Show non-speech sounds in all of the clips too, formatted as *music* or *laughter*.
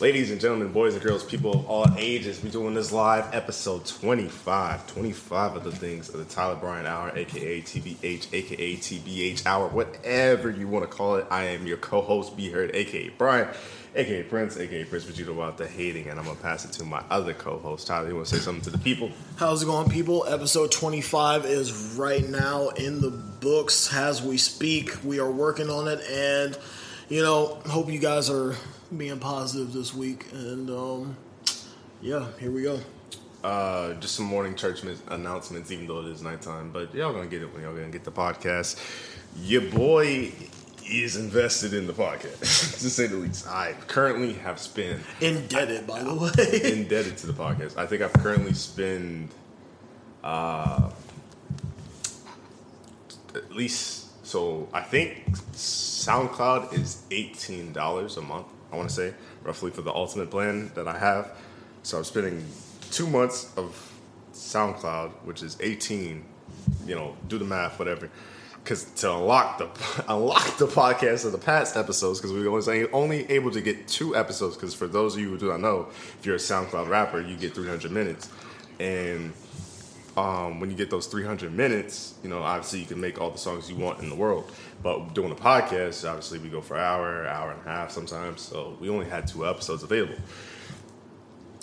Ladies and gentlemen, boys and girls, people of all ages, we're doing this live episode 25. 25 of the things of the Tyler Bryan Hour, aka TBH, aka TBH Hour, whatever you want to call it. I am your co host, Be Heard, aka Brian, aka Prince, aka Prince Vegeta about the hating, and I'm going to pass it to my other co host, Tyler. You want to say something to the people? How's it going, people? Episode 25 is right now in the books as we speak. We are working on it, and, you know, hope you guys are being positive this week. And, um, yeah, here we go. Uh, just some morning church mis- announcements, even though it is nighttime. But y'all gonna get it when y'all gonna get the podcast. Your boy is invested in the podcast, *laughs* to say the least. I currently have spent Indebted, by the *laughs* way. indebted to the podcast. I think I've currently spent uh, at least so I think SoundCloud is eighteen dollars a month. I want to say roughly for the ultimate plan that I have. So I'm spending two months of SoundCloud, which is eighteen. You know, do the math, whatever. Because to unlock the *laughs* unlock the podcast of the past episodes, because we were only only able to get two episodes. Because for those of you who do not know, if you're a SoundCloud rapper, you get 300 minutes, and um, when you get those 300 minutes, you know, obviously you can make all the songs you want in the world. But doing a podcast, obviously we go for an hour, hour and a half sometimes. So we only had two episodes available.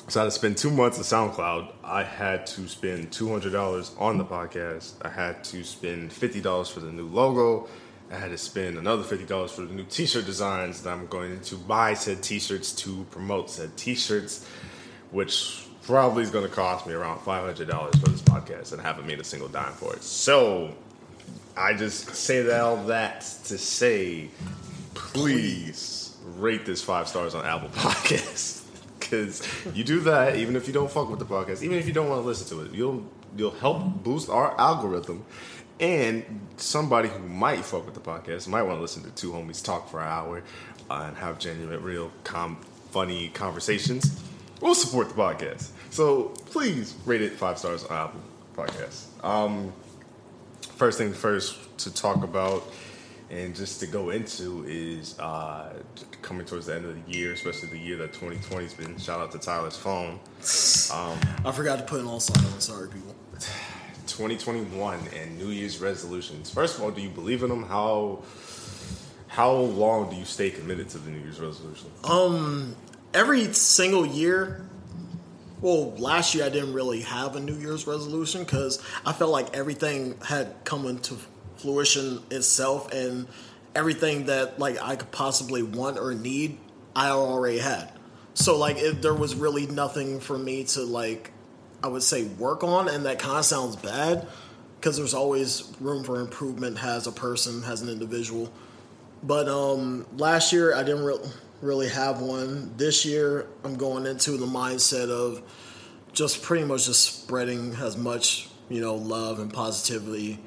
So I had to spend two months of SoundCloud. I had to spend $200 on the podcast. I had to spend $50 for the new logo. I had to spend another $50 for the new t shirt designs that I'm going to buy said t shirts to promote said t shirts, which probably is going to cost me around $500 for this podcast and I haven't made a single dime for it. So I just say that all that to say, please rate this five stars on Apple Podcasts. *laughs* Because you do that, even if you don't fuck with the podcast, even if you don't want to listen to it, you'll you'll help boost our algorithm. And somebody who might fuck with the podcast might want to listen to two homies talk for an hour uh, and have genuine, real, com- funny conversations. We'll support the podcast. So please rate it five stars on Apple Podcasts. Um, first thing first to talk about and just to go into is uh, coming towards the end of the year, especially the year that 2020's been. Shout out to Tyler's phone. I forgot to put it on silent. Sorry, people. 2021 and New Year's resolutions. First of all, do you believe in them? How how long do you stay committed to the New Year's resolution? Um, every single year well last year i didn't really have a new year's resolution because i felt like everything had come into fruition itself and everything that like i could possibly want or need i already had. So like there was really nothing for me to like i would say work on and that kind of sounds bad because there's always room for improvement as a person as an individual. But um, last year I didn't re- really have one. This year I'm going into the mindset of just pretty much just spreading as much you know love and positivity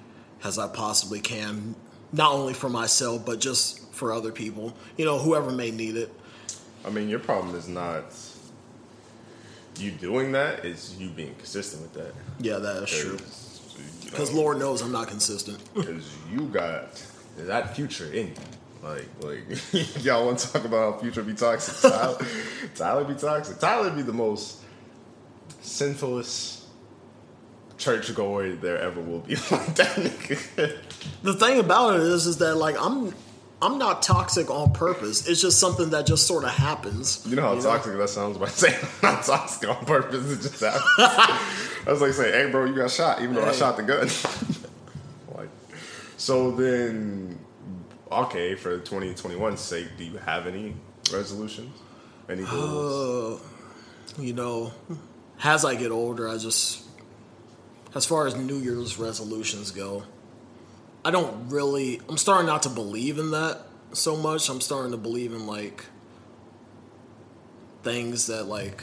as I possibly can, not only for myself but just for other people. You know, whoever may need it. I mean, your problem is not you doing that; it's you being consistent with that. Yeah, that is true. Because Lord knows I'm not consistent. *laughs* because you got that future in you. Like, like *laughs* y'all want to talk about how future be toxic? Tyler, *laughs* Tyler be toxic. Tyler be the most sinfulest churchgoer there ever will be. *laughs* Like that nigga. the thing about it is, is that like I'm. I'm not toxic on purpose. It's just something that just sort of happens. You know how toxic that sounds by saying I'm not toxic on purpose. It just happens. I was like saying, "Hey, bro, you got shot," even though I shot the gun. like, so then, okay, for 2021's sake, do you have any resolutions? Any uh, goals? you know, as I get older, I just, as far as New Year's resolutions go, I don't really, I'm starting not to believe in that so much. I'm starting to believe in like things that like,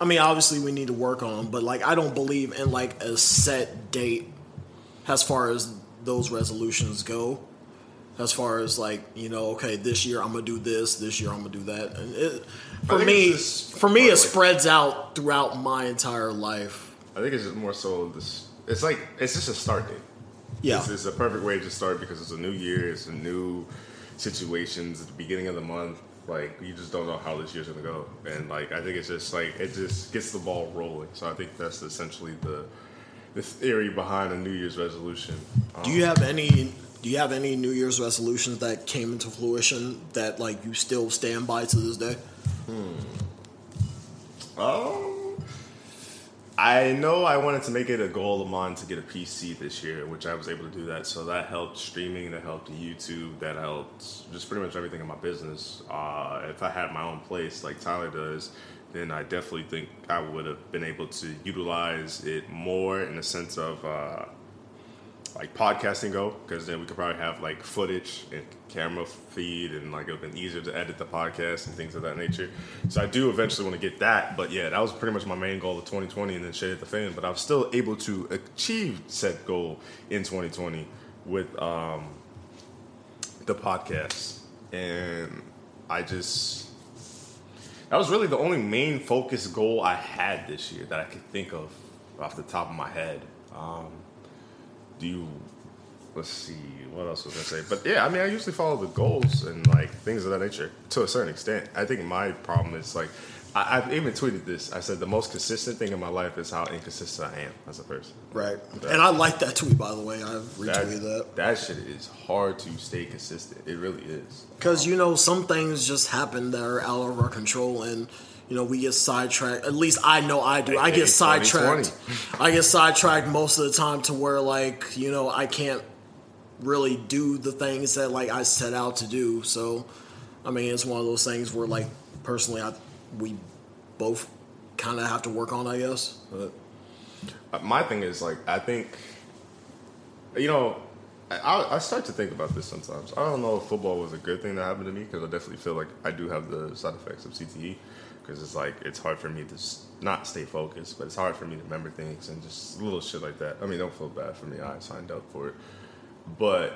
I mean, obviously we need to work on, but like, I don't believe in like a set date as far as those resolutions go. As far as like you know, okay, this year I'm gonna do this, this year I'm gonna do that, and it, for me, for me, it like- spreads out throughout my entire life. I think it's just more so this. It's like it's just a start date. Yeah, It's, it's a perfect way to start because it's a new year, it's a new situations at the beginning of the month. Like you just don't know how this year's gonna go, and like I think it's just like it just gets the ball rolling. So I think that's essentially the the theory behind a New Year's resolution. Um, Do you have any? Do you have any New Year's resolutions that came into fruition that like you still stand by to this day? Um, I know I wanted to make it a goal of mine to get a PC this year, which I was able to do that. So that helped streaming, that helped YouTube, that helped just pretty much everything in my business. Uh, if I had my own place like Tyler does, then I definitely think I would have been able to utilize it more in the sense of uh, like podcasting go because then we could probably have like footage and camera feed and like it would have been easier to edit the podcast and things of that nature. So I do eventually want to get that, but yeah, that was pretty much my main goal of 2020 and then shit hit the fan. But I was still able to achieve said goal in 2020 with um, the podcast, and I just that was really the only main focus goal I had this year that I could think of off the top of my head. Um, do you let's see what else was I say? But yeah, I mean, I usually follow the goals and like things of that nature to a certain extent. I think my problem is like I, I've even tweeted this. I said the most consistent thing in my life is how inconsistent I am as a person. Right. That- And I like that tweet by the way. I That, retweeted that that shit is hard to stay consistent. It really is. because you know some things just happen that are out of our control and. You know, we get sidetracked. At least I know I do. I get sidetracked. 2020. I get sidetracked most of the time to where, like, you know, I can't really do the things that like I set out to do. So, I mean, it's one of those things where, like, personally, I we both kind of have to work on, I guess. But Uh, my thing is like I think, you know, I, I start to think about this sometimes. I don't know if football was a good thing that happened to me because I definitely feel like I do have the side effects of CTE because it's like it's hard for me to not stay focused, but it's hard for me to remember things and just little shit like that. I mean, don't feel bad for me. I signed up for it, but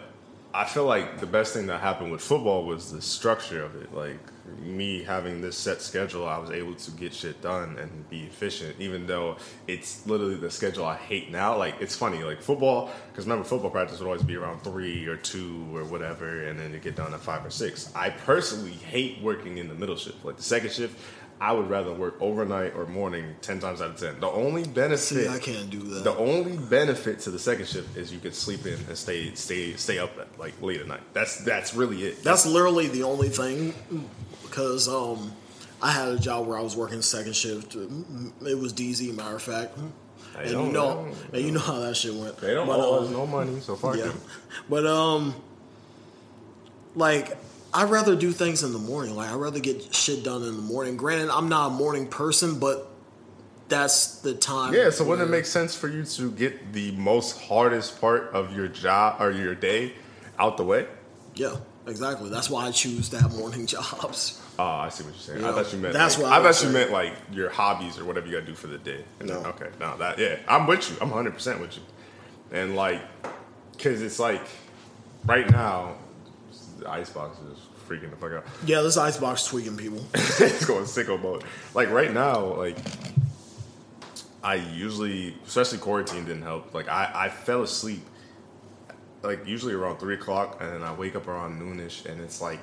I feel like the best thing that happened with football was the structure of it. Like me having this set schedule, I was able to get shit done and be efficient, even though it's literally the schedule I hate now. Like it's funny, like football, because remember football practice would always be around three or two or whatever, and then you get done at five or six. I personally hate working in the middle shift. Like the second shift, I would rather work overnight or morning ten times out of ten. The only benefit see, I can't do that. the only benefit to the second shift is you can sleep in and stay stay stay up at like late at night. That's that's really it. That's literally the only thing because um, I had a job where I was working second shift. It was DZ, matter of fact. They And you don't- know, and you know how that shit went. they don't But, owe um, us no money, so fuck Yeah, them. but um, like I'd rather do things in the morning. Like I'd rather get shit done in the morning. Granted, I'm not a morning person, but that's the time. Yeah, so wouldn't it make sense for you to get the most hardest part of your job or your day out the way? Yeah, exactly. That's why I choose to have morning *laughs* jobs. Oh, I see what you're saying. I thought you meant. That's like, what I I thought you meant like your hobbies or whatever you gotta do for the day. And then- No. okay, no, that yeah, I'm with you. I'm 100 percent with you. And like, cause it's like right now, the icebox is freaking the fuck out. Yeah, this icebox tweaking people. *laughs* it's going sicko mode. Like right now, like I usually, especially quarantine didn't help. Like I, I fell asleep like usually around three o'clock, and then I wake up around noonish, and it's like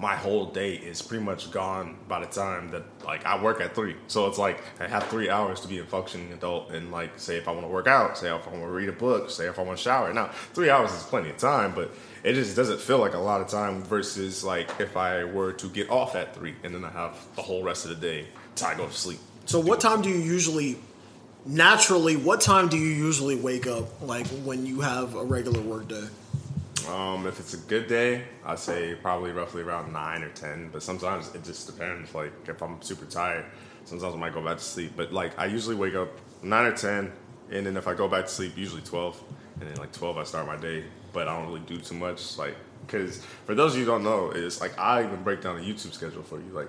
my whole day is pretty much gone by the time that like I work at three. So it's like I have three hours to be a functioning adult, and like say if I want to work out, say if I want to read a book, say if I want to shower. Now three hours is plenty of time, but it just doesn't feel like a lot of time versus like if I were to get off at three, and then I have the whole rest of the day till I go to sleep. So, what time do you usually, naturally, what time do you usually wake up? Like when you have a regular work day? Um, if it's a good day, I say probably roughly around nine or ten. But sometimes it just depends. Like if I'm super tired, sometimes I might go back to sleep. But like I usually wake up nine or ten, and then if I go back to sleep, usually twelve. And then like twelve, I start my day. But I don't really do too much. Like because for those of you who don't know, it's like I even break down a YouTube schedule for you. Like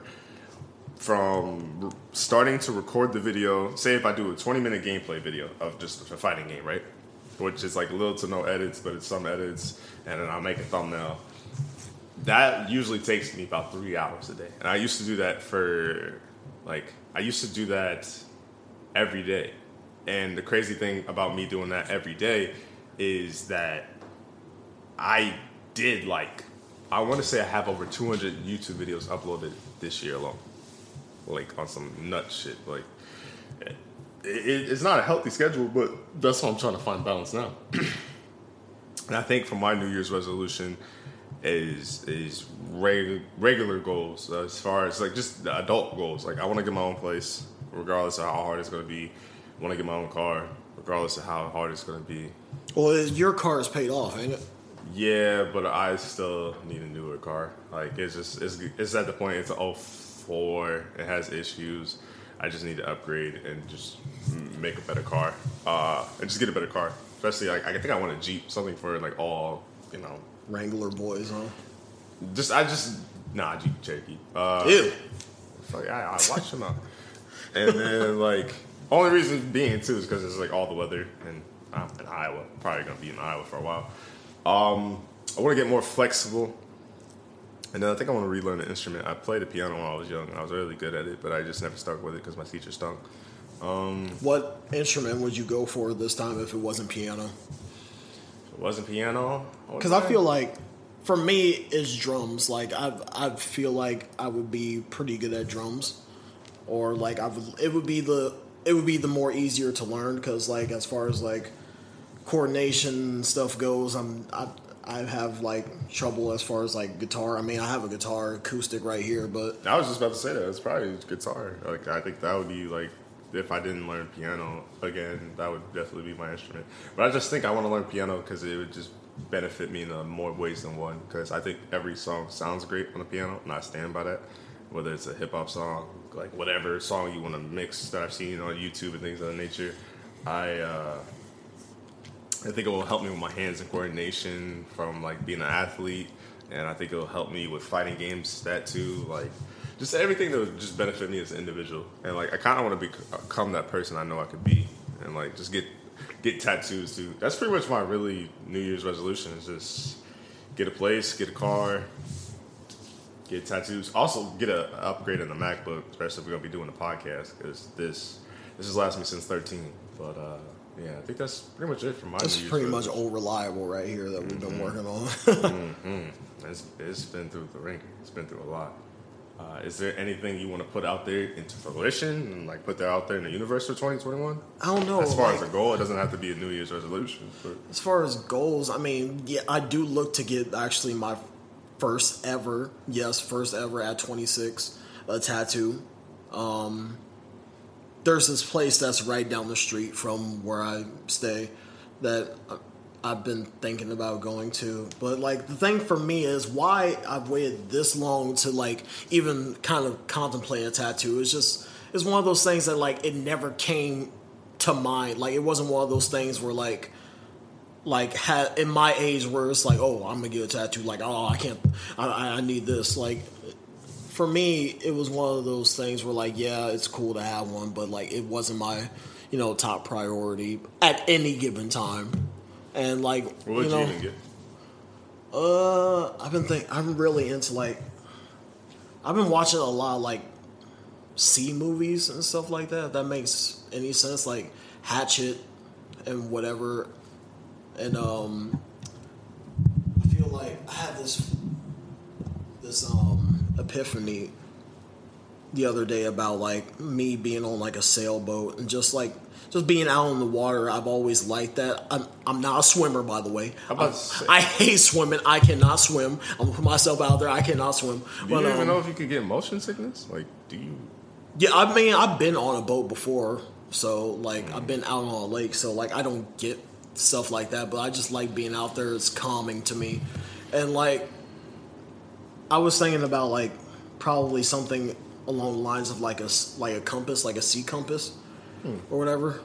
from r- starting to record the video. Say if I do a 20 minute gameplay video of just a fighting game, right? Which is like little to no edits, but it's some edits, and then I'll make a thumbnail. That usually takes me about three hours a day, and I used to do that for like I used to do that every day. And the crazy thing about me doing that every day is that I did like I want to say I have over 200 YouTube videos uploaded this year alone, like on some nut shit. Like it, it, it's not a healthy schedule, but that's what I'm trying to find balance now. *clears throat* and I think for my New Year's resolution is is reg- regular goals as far as like just the adult goals. Like I want to get my own place, regardless of how hard it's going to be. I want to get my own car, regardless of how hard it's going to be. Well, your car is paid off, ain't it? Yeah, but I still need a newer car. Like it's just it's it's at the point it's a 04. It has issues. I just need to upgrade and just make a better car. Uh, and just get a better car. Especially like I think I want a Jeep, something for like all you know. Wrangler boys, huh? Just I just nah Jeep Cherokee. Uh, Ew. Like I, I watch them out. and then like only reason being too is because it's like all the weather and I'm in Iowa. Probably gonna be in Iowa for a while. Um, I want to get more flexible. And then I think I want to relearn an instrument. I played the piano when I was young, and I was really good at it, but I just never stuck with it because my teacher stunk. Um, what instrument would you go for this time if it wasn't piano? It wasn't piano. Because I feel like, for me, it's drums. Like I, I feel like I would be pretty good at drums, or like I would. It would be the. It would be the more easier to learn because, like, as far as like coordination stuff goes, I'm I, I have like trouble as far as like guitar. I mean, I have a guitar acoustic right here, but I was just about to say that it's probably guitar. Like I think that would be like if I didn't learn piano again, that would definitely be my instrument. But I just think I want to learn piano because it would just benefit me in uh, more ways than one. Because I think every song sounds great on the piano, and I stand by that. Whether it's a hip hop song, like whatever song you want to mix that I've seen on YouTube and things of that nature, I. Uh, I think it will help me with my hands and coordination from like being an athlete, and I think it'll help me with fighting games that too. Like just everything that would just benefit me as an individual, and like I kind of want to become that person I know I could be, and like just get get tattoos too. That's pretty much my really New Year's resolution is just get a place, get a car, get tattoos. Also get an upgrade in the MacBook, especially if we're gonna be doing a podcast because this this has lasted me since 13, but. uh yeah, I think that's pretty much it for my. That's pretty much old reliable right here that we've been mm-hmm. working on. *laughs* mm-hmm. it's, it's been through the ring. It's been through a lot. Uh, is there anything you want to put out there into fruition and like put that out there in the universe for 2021? I don't know. As far like, as a goal, it doesn't have to be a New Year's resolution. But. As far as goals, I mean, yeah, I do look to get actually my first ever, yes, first ever at 26, a tattoo. Um, there's this place that's right down the street from where I stay that I've been thinking about going to. But like the thing for me is why I've waited this long to like even kind of contemplate a tattoo. It's just it's one of those things that like it never came to mind. Like it wasn't one of those things where like like had in my age where it's like oh I'm gonna get a tattoo like oh I can't I, I need this like for me, it was one of those things where like, yeah, it's cool to have one, but like it wasn't my, you know, top priority at any given time. And like, what would you, know, you even get? Uh, I've been think I'm really into like, I've been watching a lot of like C movies and stuff like that. If that makes any sense, like Hatchet and whatever. And um, I feel like I have this this um epiphany the other day about like me being on like a sailboat and just like just being out on the water. I've always liked that. I'm I'm not a swimmer, by the way. I, I, hate swimming. I cannot swim. I'm gonna put myself out there. I cannot swim. Do but, you even um, know if you could get motion sickness? Like, do you? Yeah, I mean, I've been on a boat before, so like mm. I've been out on a lake, so like I don't get stuff like that. But I just like being out there. It's calming to me, and like I was thinking about like probably something along the lines of like a like a compass, like a sea compass, hmm. or whatever.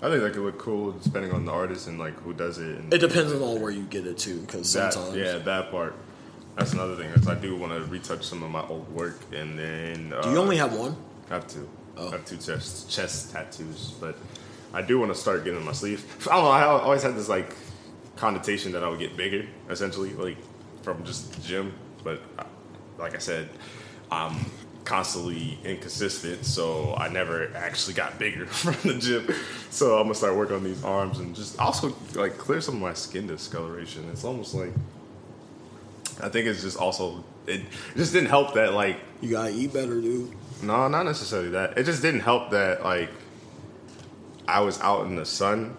I think that could look cool, depending on the artist and like who does it. it depends on where you get it too, because sometimes yeah, that part. That's another thing. Is I do want to retouch some of my old work, and then uh, do you only have one? I have two. Oh. I have two chest chest tattoos, but I do want to start getting my sleeve. I don't know. I always had this like connotation that I would get bigger, essentially, like from just the gym but uh, like I said, I'm constantly inconsistent, so I never actually got bigger *laughs* from the gym. So I'm gonna start working on these arms and just also like clear some of my skin discoloration. It's almost like I think it's just also it just didn't help that like You gotta eat better, dude. no, not necessarily that. It just didn't help that like I was out in the sun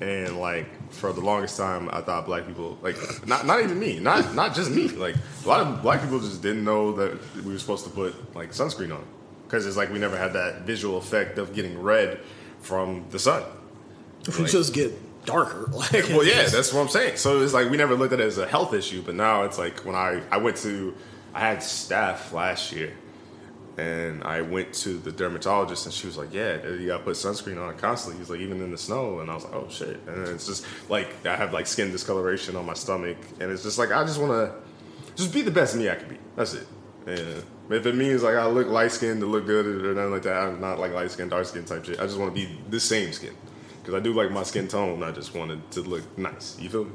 and like for the longest time I thought black people like not not even me, not not just me. Like a lot of black people just didn't know that we were supposed to put like sunscreen on because it's like we never had that visual effect of getting red from the sun. If we just get darker, *laughs* like *laughs* Well, yeah, that's what I'm saying. So it's like we never looked at it as a health issue, but now it's like when I I went to I had staff last year, and I went to the dermatologist, and she was like, "Yeah, you got to put sunscreen on constantly." He's like, "Even in the snow," and I was like, "Oh shit!" And it's just like I have like skin discoloration on my stomach, and it's just like I just want to just be the best me I can be. That's it. And if it means like I look light skinned to look good or nothing like that, I'm not like light skin, dark skin type shit. I just want to be the same skin because I do like my skin tone. I just wanted to look nice. You feel me?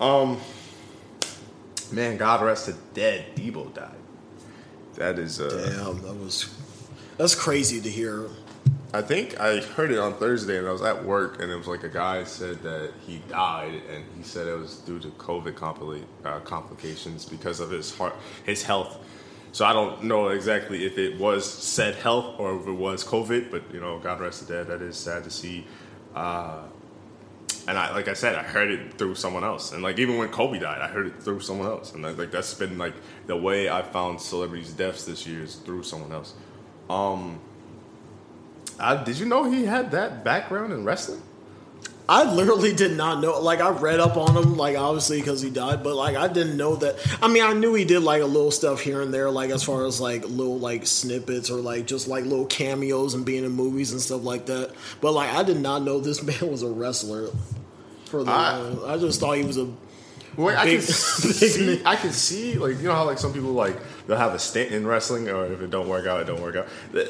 Um, man, God rest the dead. Deebo died. That is, uh, Damn, that was that's crazy to hear. I think I heard it on Thursday, and I was at work, and it was like a guy said that he died, and he said it was due to COVID compli- uh, complications because of his heart, his health. So I don't know exactly if it was said health or if it was COVID, but you know, God rest the dead. That is sad to see. Uh, and I, like I said, I heard it through someone else, and like even when Kobe died, I heard it through someone else, and like that's been like the way I found celebrities' deaths this year is through someone else. Um, I, did you know he had that background in wrestling? I literally did not know. Like I read up on him, like obviously because he died, but like I didn't know that. I mean, I knew he did like a little stuff here and there, like as far as like little like snippets or like just like little cameos and being in movies and stuff like that. But like I did not know this *laughs* man was a wrestler. For the, I- I just thought he was a I can *laughs* see, I can see, like you know how like some people like they'll have a stint in wrestling, or if it don't work out, it don't work out.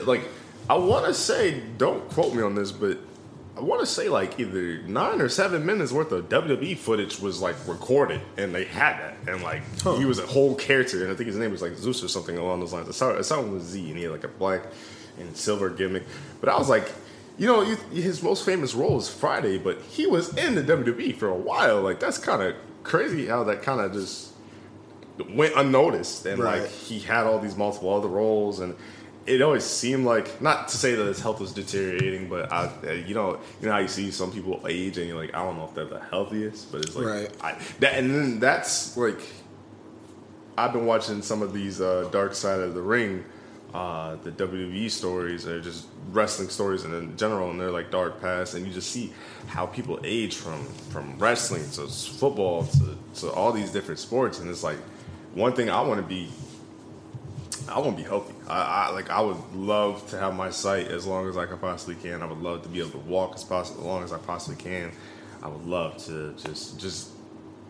Like I want to say, don't quote me on this, but I want to say like either nine or seven minutes worth of WWE footage was like recorded, and they had that, and like Huh. he was a whole character, and I think his name was like Zeus or something along those lines. It started, it started with Z, and he had like a black and silver gimmick. But I was like. You know, his most famous role is Friday, but he was in the WWE for a while. Like that's kind of crazy how that kind of just went unnoticed, and Right. like he had all these multiple other roles, and it always seemed like not to say that his health was deteriorating, but I, uh, you know, you know how you see some people age, and you're like, I don't know if they're the healthiest, but it's like, Right. I, that, and then that's like, I've been watching some of these uh, Dark Side of the Ring, uh, the WWE stories, or just wrestling stories in general, and they're like dark past, and you just see how people age from from wrestling to football to, to all these different sports, and it's like one thing I want to be. I want to be healthy. I, I like. I would love to have my sight as long as I can possibly can. I would love to be able to walk as possible as long as I possibly can. I would love to just just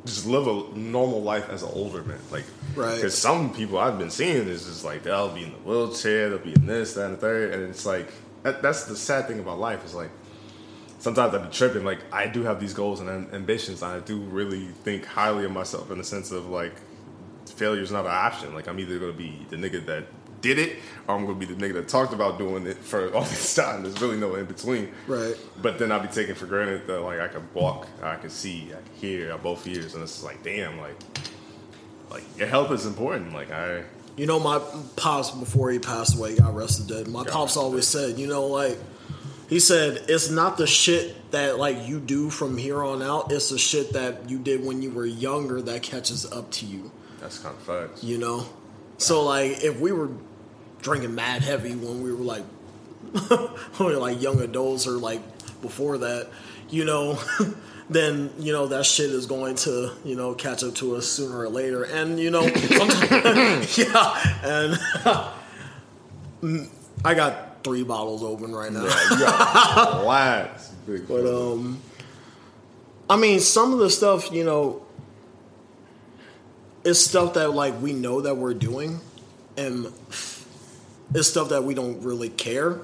just live a normal life as an older man. Like, Right. Because some people I've been seeing is just like they'll be in the wheelchair, they'll be in this, that, and the third, and it's like that, that's the sad thing about life is like sometimes I'd be tripping. Like I do have these goals and ambitions, and I do really think highly of myself in the sense of like failure is not an option. Like I'm either gonna be the nigga that did it, or I'm gonna be the nigga that talked about doing it for all *laughs* this time. There's really no in between. Right. But then I'll be taking for granted that like I can walk, I can see, I can hear, I both ears, and it's like damn, like like your health is important. Like I You know, my pops before he passed away, got arrested dead. My pops always said, you know, like he said, it's not the shit that like you do from here on out. It's the shit that you did when you were younger that catches up to you. that's kind of facts. You know, so like if we were drinking mad heavy when we were like *laughs* when we were like young adults or like before that, you know. *laughs* Then you know that shit is going to you know catch up to us sooner or later, and you know, *laughs* yeah, and I got three bottles open right now. Yeah, you big But um, I mean, some of the stuff you know, it's stuff that like we know that we're doing, and it's stuff that we don't really care.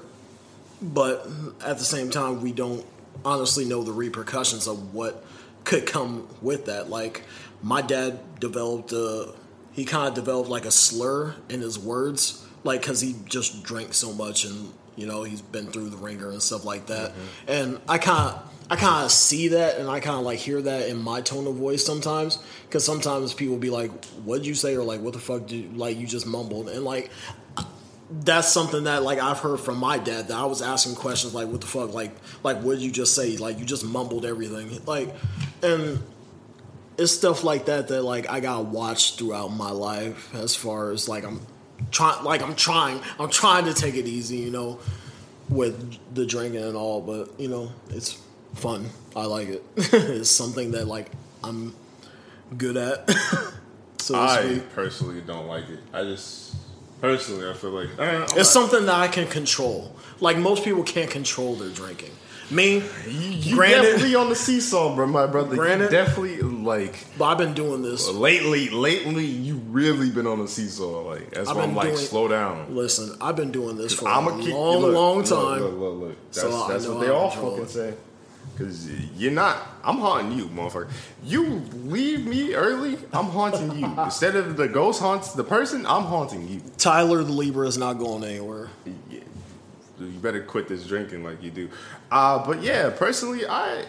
But at the same time, we don't honestly know the repercussions of what could come with that. Like my dad developed a, he kind of developed like a slur in his words, like because he just drank so much and you know he's been through the ringer and stuff like that. Mm-hmm. And I kind of I kind of see that and I kind of like hear that in my tone of voice sometimes because sometimes people be like, "What'd you say?" or like, "What the fuck did you, like you just mumbled?" and like that's something that like I've heard from my dad that I was asking questions like, "What the fuck?" like like what did you just say? Like you just mumbled everything, like and it's stuff like that that like I got watched throughout my life as far as like I'm trying like I'm trying I'm trying to take it easy, you know, with the drinking and all, but you know, it's fun. I like it. *laughs* it's something that like I'm good at. *laughs* so to I speak. personally don't like it. I just personally I feel like eh, It's not- something that I can control. Like most people can't control their drinking. Me, You granted, definitely on the seesaw, bro, my brother. Granted- you definitely like but I've been doing this. lately. Lately, you really been on the seesaw. Like that's I've why I'm been like, doing- slow down. Listen, I've been doing this for I'm a gonna keep long, look, long time. Look, look, look. That's, So that's what they all fucking say. Cause you're not. I'm haunting you, motherfucker. You leave me early. I'm haunting you. *laughs* Instead of the ghost haunts the person, I'm haunting you. Tyler the Libra is not going anywhere. Yeah. You better quit this drinking like you do. Uh, but yeah, personally, I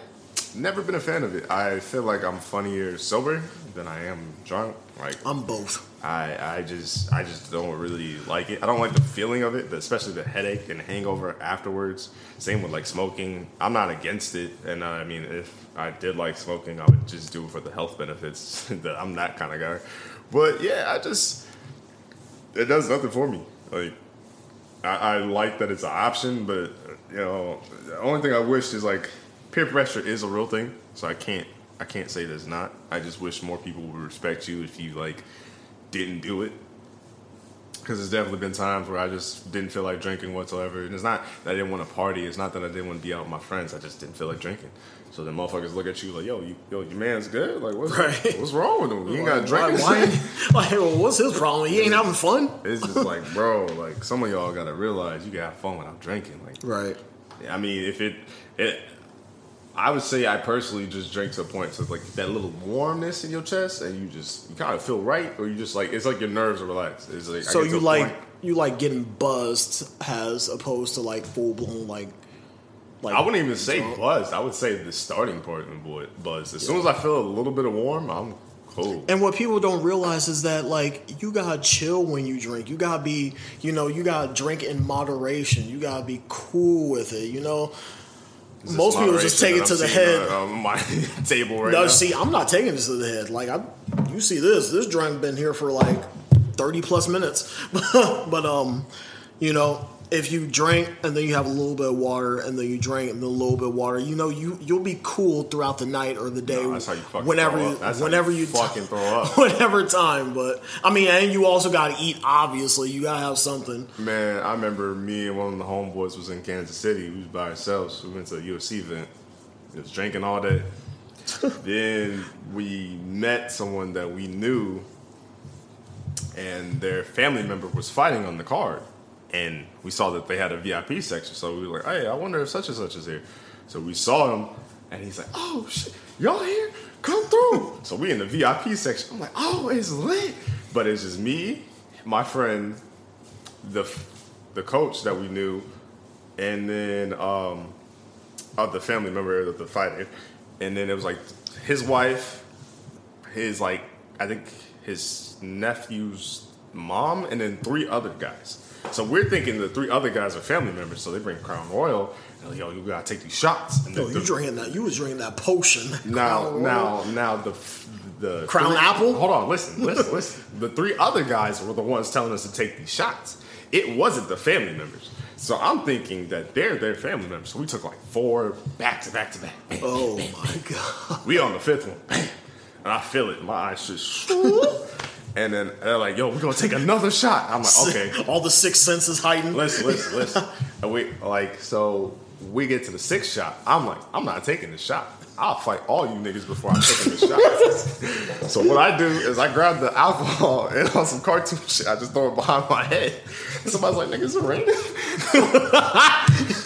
never been a fan of it. I feel like I'm funnier sober than I am drunk. Like I'm both. I, I just I just don't really like it. I don't like the feeling of it, especially the headache and hangover afterwards. Same with like smoking. I'm not against it, and uh, I mean, if I did like smoking, I would just do it for the health benefits. *laughs* that I'm that kind of guy. But yeah, I just it does nothing for me. Like I, I like that it's an option, but you know, the only thing I wish is like peer pressure is a real thing. So I can't I can't say that it's not. I just wish more people would respect you if you like didn't do it. Because there's definitely been times where I just didn't feel like drinking whatsoever. And it's not that I didn't want to party. It's not that I didn't want to be out with my friends. I just didn't feel like drinking. So then motherfuckers look at you like, yo, you, yo, your man's good. Like, what's Right. what's wrong with him? You ain't got Why, drinking. why, *laughs* like, well, what's his problem? He ain't having fun. It's just like, bro, like some of y'all gotta realize you can have fun without drinking. Like, Right. I mean, if it, it, I would say I personally just drink to a point so it's like that little warmness in your chest, and you just you kind of feel right, or you just like it's like your nerves are relaxed. It's like So you like point- you like getting buzzed as opposed to like full blown like like I wouldn't even say drunk. buzz. I would say the starting part of bu- buzz. As soon as I feel a little bit of warm, I'm cool. And what people don't realize is that like you gotta chill when you drink. You gotta be, you know, you gotta drink in moderation. You gotta be cool with it. You know, most people just take it to the head. on, on my *laughs* table right no, now. see, I'm not taking this to the head. Like I, you see this. This drink been here for like thirty plus minutes. *laughs* but um, you know, if you drink and then you have a little bit of water and then you drink and then a little bit of water, you know, you you'll be cool throughout the night or the day. No, that's how you fucking whenever throw you, up. That's whenever you you fucking throw up. *laughs* whatever time. But I mean, and you also got to eat. Obviously, you got to have something. Man, I remember me and one of the homeboys was in Kansas City. We was by ourselves. We went to a UFC event. It was drinking all day. *laughs* then we met someone that we knew, and their family member was fighting on the card. And we saw that they had a VIP section. So we were like, hey, I wonder if such and such is here. So we saw him, and he's like, oh, shit, y'all here? Come through. *laughs* so we in the VIP section. I'm like, oh, it's lit. But it's just me, my friend, the the coach that we knew, and then um, of the family member of the fighter, and then it was like his wife, his like I think his nephew's mom, and then three other guys. So we're thinking the three other guys are family members, so they bring Crown Royal. And yo, you gotta take these shots. And Yo, the- you drinking that? You was drinking that potion. now, now, now the the Crown three- Apple? Hold on, listen, listen, listen. *laughs* The three other guys were the ones telling us to take these shots. It wasn't the family members. So I'm thinking that they're their family members. So we took like four back to back to back. Oh my god. We on the fifth one. And I feel it. My eyes just. *laughs* and then they're like, "Yo, we're gonna take another shot." I'm like, "Okay." *laughs* All the six senses heightened. listen, listen, listen. And we like so we get to the sixth shot. I'm like, I'm not taking the shot. I'll fight all you niggas before I'm taking the shot. so what I do is I grab the alcohol and *laughs* on some cartoon shit, I just throw it behind my head. Somebody's like, niggas, it raining. *laughs*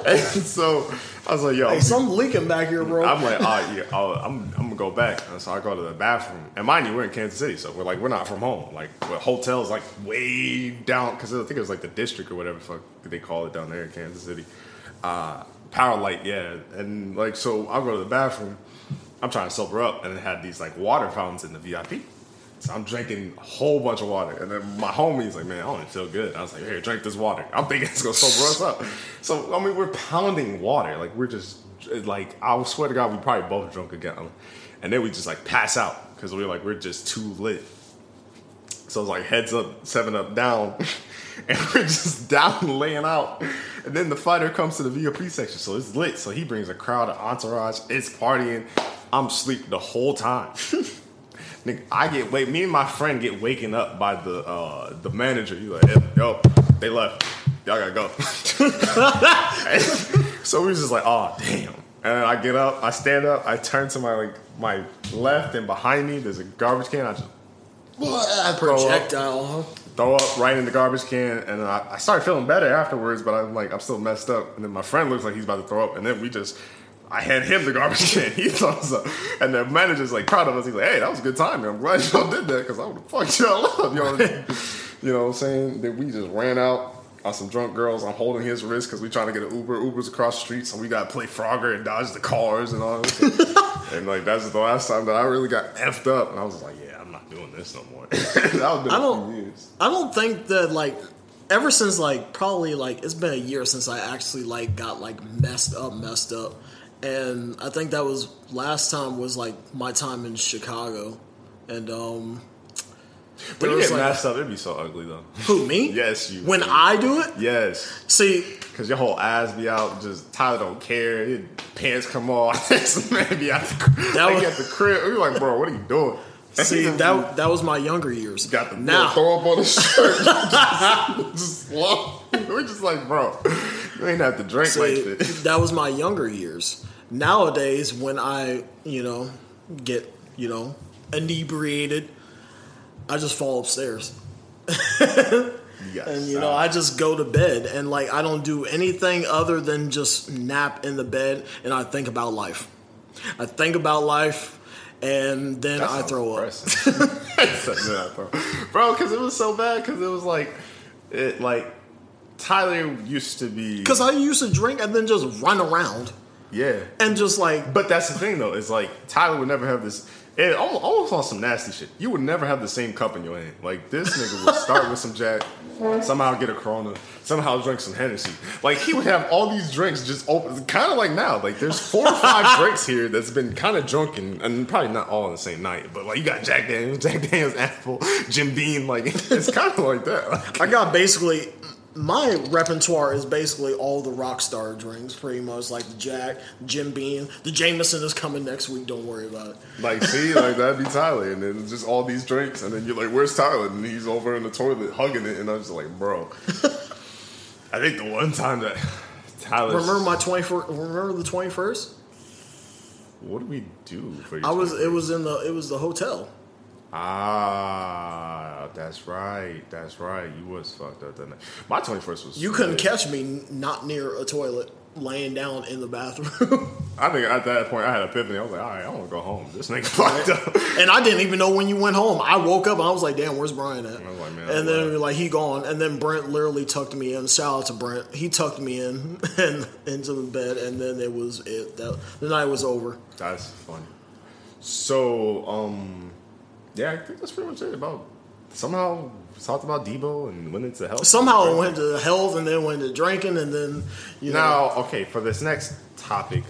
*laughs* and so I was like, yo, Hey, something leaking back here, bro. I'm like, oh yeah, oh, I'm, I'm gonna go back. And so I go to the bathroom, and mind you, we're in Kansas City, so we're like, we're not from home. Like, the hotel's like way down because I think it was like the district or whatever the fuck they call it down there in Kansas City. Uh, Power light, yeah. And like, so I'll go to the bathroom. I'm trying to sober up, and it had these like water fountains in the VIP. So I'm drinking a whole bunch of water, and then my homie's like, "Man, I don't feel good." I was like, "Here, drink this water." I'm thinking it's gonna sober us up. So I mean, we're pounding water, like we're just like I swear to God, we probably both drunk again, and then we just like pass out because we are like we're just too lit. So it's like heads up, seven up, down, *laughs* and we're just down laying out. And then the fighter comes to the VIP section, so it's lit. So he brings a crowd of entourage. It's partying. I'm asleep the whole time. *laughs* Nigga, I get wait. Me and my friend get waken up by the uh, the manager. He's like, hey, "Yo, they left. Y'all gotta go." *laughs* so we was just like, "Oh, damn." And I get up, I stand up, I turn to my like my left, and behind me there's a garbage can. I just throw up, Projectile, throw up right in the garbage can, and I, I started feeling better afterwards. But I'm like, I'm still messed up. And then my friend looks like he's about to throw up, and then we just. I hand him the garbage can. *laughs* He throws up, and the manager's like proud of us. He's like, "Hey, that was a good time. Man. I'm glad *laughs* y'all did that because I would have fucked y'all up." Y'all, *laughs* you know what I'm saying? Then we just ran out on some drunk girls. I'm holding his wrist because we're trying to get an Uber. Uber's across the street, so we got to play Frogger and dodge the cars and all. This. and like that's the last time that I really got effed up, and I was like, "Yeah, I'm not doing this no more." that was been I don't-. I don't think that like ever since like probably like it's been a year since I actually like got like messed up, messed up, and I think that was last time was like my time in Chicago, and um, When you get like- messed up, it'd be so ugly though. who me? *laughs* Yes, you. When do. I do it, yes. see, Cause your whole ass be out, just Tyler don't care. His pants come off. *laughs* This man be at the, That was- at the crib. We like, bro, what are you doing? see that that was my younger years. got the now. throw up on the *laughs* shirt. just, just. We're just like, bro, you ain't have to drink See, like this. that was my younger years. Nowadays, when I, you know, get, you know, inebriated, I just fall upstairs. *laughs* Gotta And, you know. I just go to bed and, like, I don't do anything other than just nap in the bed and I think about life. I think about life and then *laughs* I throw up. depressing. Something I throw- bro, because it was so bad. Because it was like, it like Tyler used to be. Because I used to drink and then just run around yeah, and just, like, But that's the thing, though. It's like Tyler would never have this. It almost, almost on some nasty shit. You would never have the same cup in your hand. Like this nigga would start with some Jack, somehow get a Corona, somehow drink some Hennessy. Like he would have all these drinks just open, kind of like now. Like there's four or five *laughs* drinks here that's been kind of drunken, and probably not all on the same night. But like you got Jack Daniels, Jack Daniels Apple, Jim Beam. Like *laughs* it's kind of like that. Like, I got basically my repertoire is basically all the rock star drinks, pretty much like the Jack, Jim Beam, the Jameson is coming next week. Don't worry about it. Like, see, like that'd be Tyler, and then just all these drinks, and then you're like, "Where's Tyler?" And he's over in the toilet hugging it, and I'm just like, "Bro." *laughs* I think the one time that Tyler, Remember my twenty first? Remember the twenty first? what did we do for you? I was. It was in the. It was the hotel. Ah, that's right, that's right. You was fucked up that night. My 21st was You couldn't catch me not near a toilet, laying down in the bathroom, *laughs* I think at that point I had an epiphany. I was like, "All right, I want to go home." This nigga *laughs* fucked up. and I didn't even know when you went home. I woke up and I was like, "Damn, where's Brian at?" I was like, "Man, and then left." like he gone, and then Brent literally tucked me in. Shout out to Brent. He tucked me in *laughs* and into the bed, and then it was it. That the night was over. That's funny. So, um, yeah, I think that's pretty much it. About somehow talked about Deebo and went into health. Somehow it went to health, and then went to drinking, and then you know. Now, okay, for this next topic,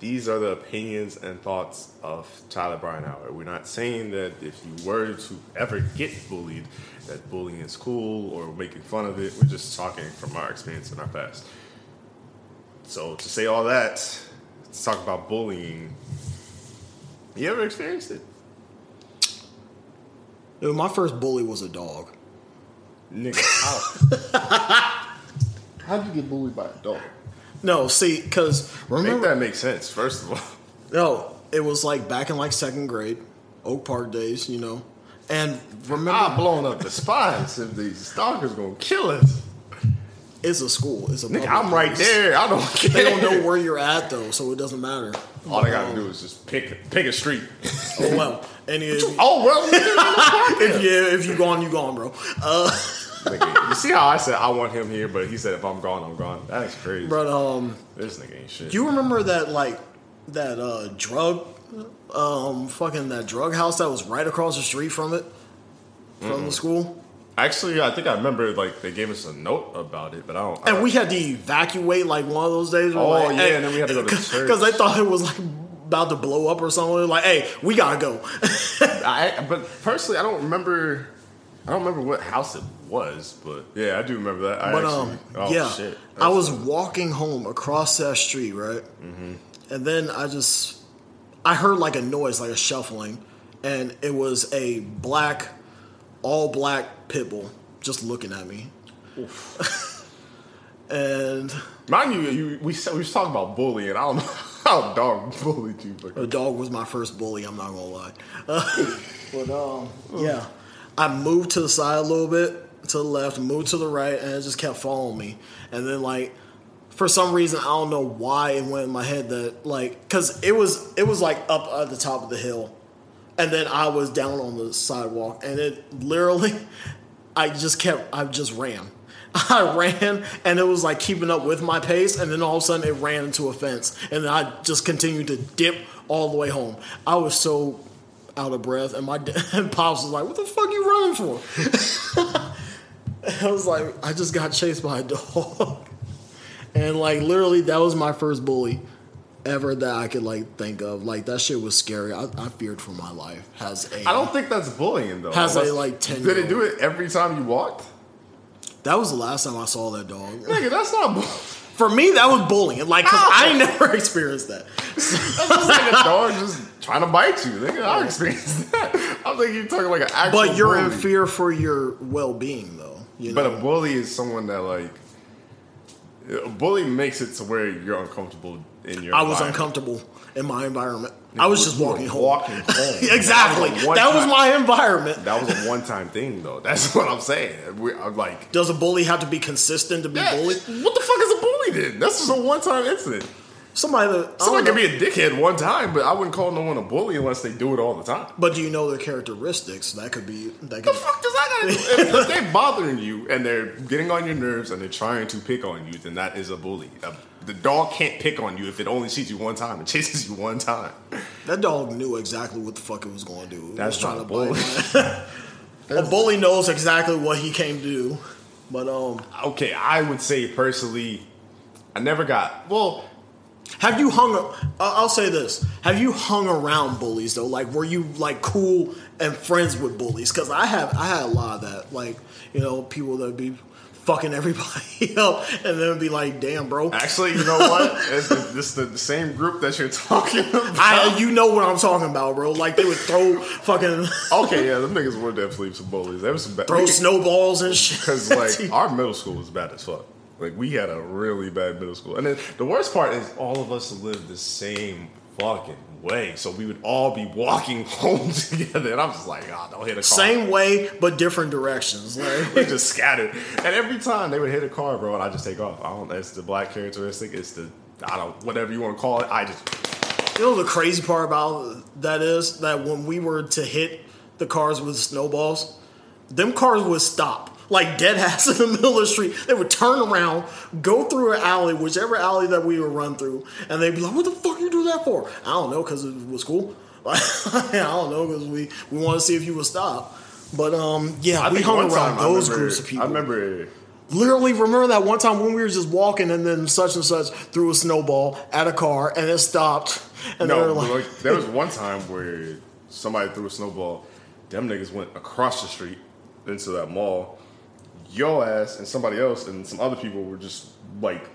these are the opinions and thoughts of Tyler Breinauer. We're not saying that if you were to ever get bullied, that bullying is cool or making fun of it. We're just talking from our experience in our past. So to say all that, let's talk about bullying. You ever experienced it? Dude, my first bully was a dog. Nigga, how? *laughs* How'd you get bullied by a dog? No, see, because Make remember, that makes sense, first of all. no, it was like back in like second grade, Oak Park days, you know. And remember, I'm blowing up the spots if these stalkers gonna kill us. it's a school. It's a. Nigga, I'm right there. I don't care. *laughs* They don't know where you're at though, so it doesn't matter. All they gotta um, do is just pick pick a street. Oh well, *laughs* and if, oh well, if you *laughs* if you gone, you gone, bro. Uh, nigga, you see how I said I want him here, but he said if I'm gone, I'm gone. That's crazy. But um, This nigga ain't shit. Do you remember that like that uh drug, um, fucking that drug house that was right across the street from it, from the school, Actually, I think I remember like they gave us a note about it, but I don't. and we had to evacuate like one of those days. Oh, yeah, and then we had to go to *laughs* church. because they thought it was like about to blow up or something. Like, hey, we gotta go. *laughs* I, but personally, I don't remember. I don't remember what house it was, but yeah, I do remember that. I But actually, um, oh, yeah, shit. I was walking home across that street, right, mm-hmm. and then I just I heard like a noise, like a shuffling, and it was a black, all black pit bull just looking at me, *laughs* and Mind you, you we we was talking about bullying. I don't know *laughs* how dog bullied you, but the dog was my first bully. I'm not gonna lie, *laughs* but um, yeah, I moved to the side a little bit to the left, moved to the right, and it just kept following me, and then like. for some reason I don't know why it went in my head that like because it was it was like up at the top of the hill, and then I was down on the sidewalk, and it literally *laughs* I just kept I just ran. I *laughs* ran and it was like keeping up with my pace, and then all of a sudden it ran into a fence, and then I just continued to dip all the way home. I was so out of breath, and my *laughs* and pops was like, "What the fuck you running for?" *laughs* I was like, "I just got chased by a dog." And like literally, that was my first bully ever that I could like think of. Like that shit was scary. I, I feared for my life. Has a I don't think that's bullying though. Has a, like, 10 Did it do it every time you walked? That was the last time I saw that dog. Nigga, that's not. bull- *laughs* For me, that was bullying. Like, cause I never *laughs* experienced that. That's just like a dog just trying to bite you. Nigga, I experienced *laughs* that. I'm thinking you're talking like an actual. But you're in fear for your well being, though. You know? But a bully is someone that like. A bully makes it to where you're uncomfortable in your. I was uncomfortable in my environment. I was just walking home. Walking *laughs* home. exactly. That was That was my environment. That was a one-time thing, though. That's *laughs* what I'm saying. We, I'm like, Does a bully have to be consistent to be yeah, bullied? what the fuck is a bully then? That's just a one-time incident. Somebody that don't can be a dickhead one time, but I wouldn't call no one a bully unless they do it all the time. But do you know their characteristics? That could be. That The fuck does that gotta do? *laughs* If, if they're bothering you and they're getting on your nerves and they're trying to pick on you, then that is a bully. Uh, the dog can't pick on you if it only sees you one time and *laughs* chases you one time. That dog knew exactly what the fuck it was going to do. It That's was not a bully. *laughs* a bully knows exactly what he came to do. But um, Okay, I would say personally, I never got well. Have you hung? I- I'll say this: Have you hung around bullies though? Like, were you like cool and friends with bullies? Because I have, I had a lot of that. Like, you know, people that be fucking *laughs* everybody up, and then be like, "Damn, bro." Actually, you know what? *laughs* It's the, this the same group that you're *laughs* talking about. I, you know what I'm talking about, bro. Like they would throw fucking okay, yeah, them niggas were definitely some bullies. There was some bad. throw snowballs and shit. Because like our middle school was bad as fuck. Like we had a really bad middle school, and then the worst part is all of us lived the same fucking way. So we would all be walking *laughs* home together, and I'm just like, ah, don't hit a car. Same way, but different directions. Like, *laughs* we just scattered, and every time they would hit a car, bro, and I just take off. I don't. It's the black characteristic. It's the I don't whatever you want to call it. I just You know the crazy part about that is that when we were to hit the cars with snowballs, them cars would stop. Like dead ass *laughs* in the middle of the street. They would turn around, go through an alley, whichever alley that we would run through, and they'd be like, What the fuck you do that for? I don't know, because it was cool. *laughs* I don't know, because we, we want to see if you would stop. But um, yeah, I we hung around those remember- groups of people. I remember. Literally, remember that one time when we were just walking and then such and such threw a snowball at a car and it stopped. And No, like, like, there was *laughs* one time where somebody threw a snowball. Them niggas went across the street into that mall. Yo ass and somebody else and some other people were just like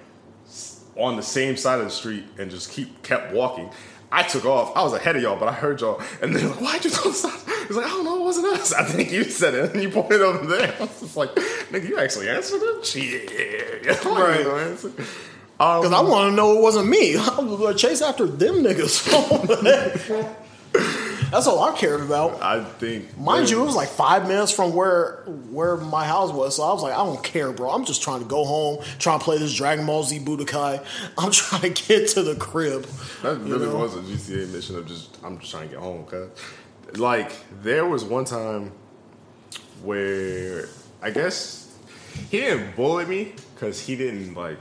on the same side of the street and just keep kept walking. I took off. I was ahead of y'all, but I heard y'all, and they're like, "Why'd you don't *laughs* stop?" It's like, "I don't know, it wasn't us." I think you said it, and you pointed over there. *laughs* I was just like, "Nigga, you actually answered *laughs* it?" Yeah. Right. Because um, Because I want to know it wasn't me. I'm going to chase after them niggas. That's all I cared about. I think, Mind you, it was like five minutes from where where my house was, so I was like, I don't care, bro. I'm just trying to go home, trying to play this Dragon Ball Z Budokai. *laughs* I'm trying to get to the crib. That really know? was a GTA mission of just I'm just trying to get home, cause like there was one time where I guess he didn't bully me because he didn't like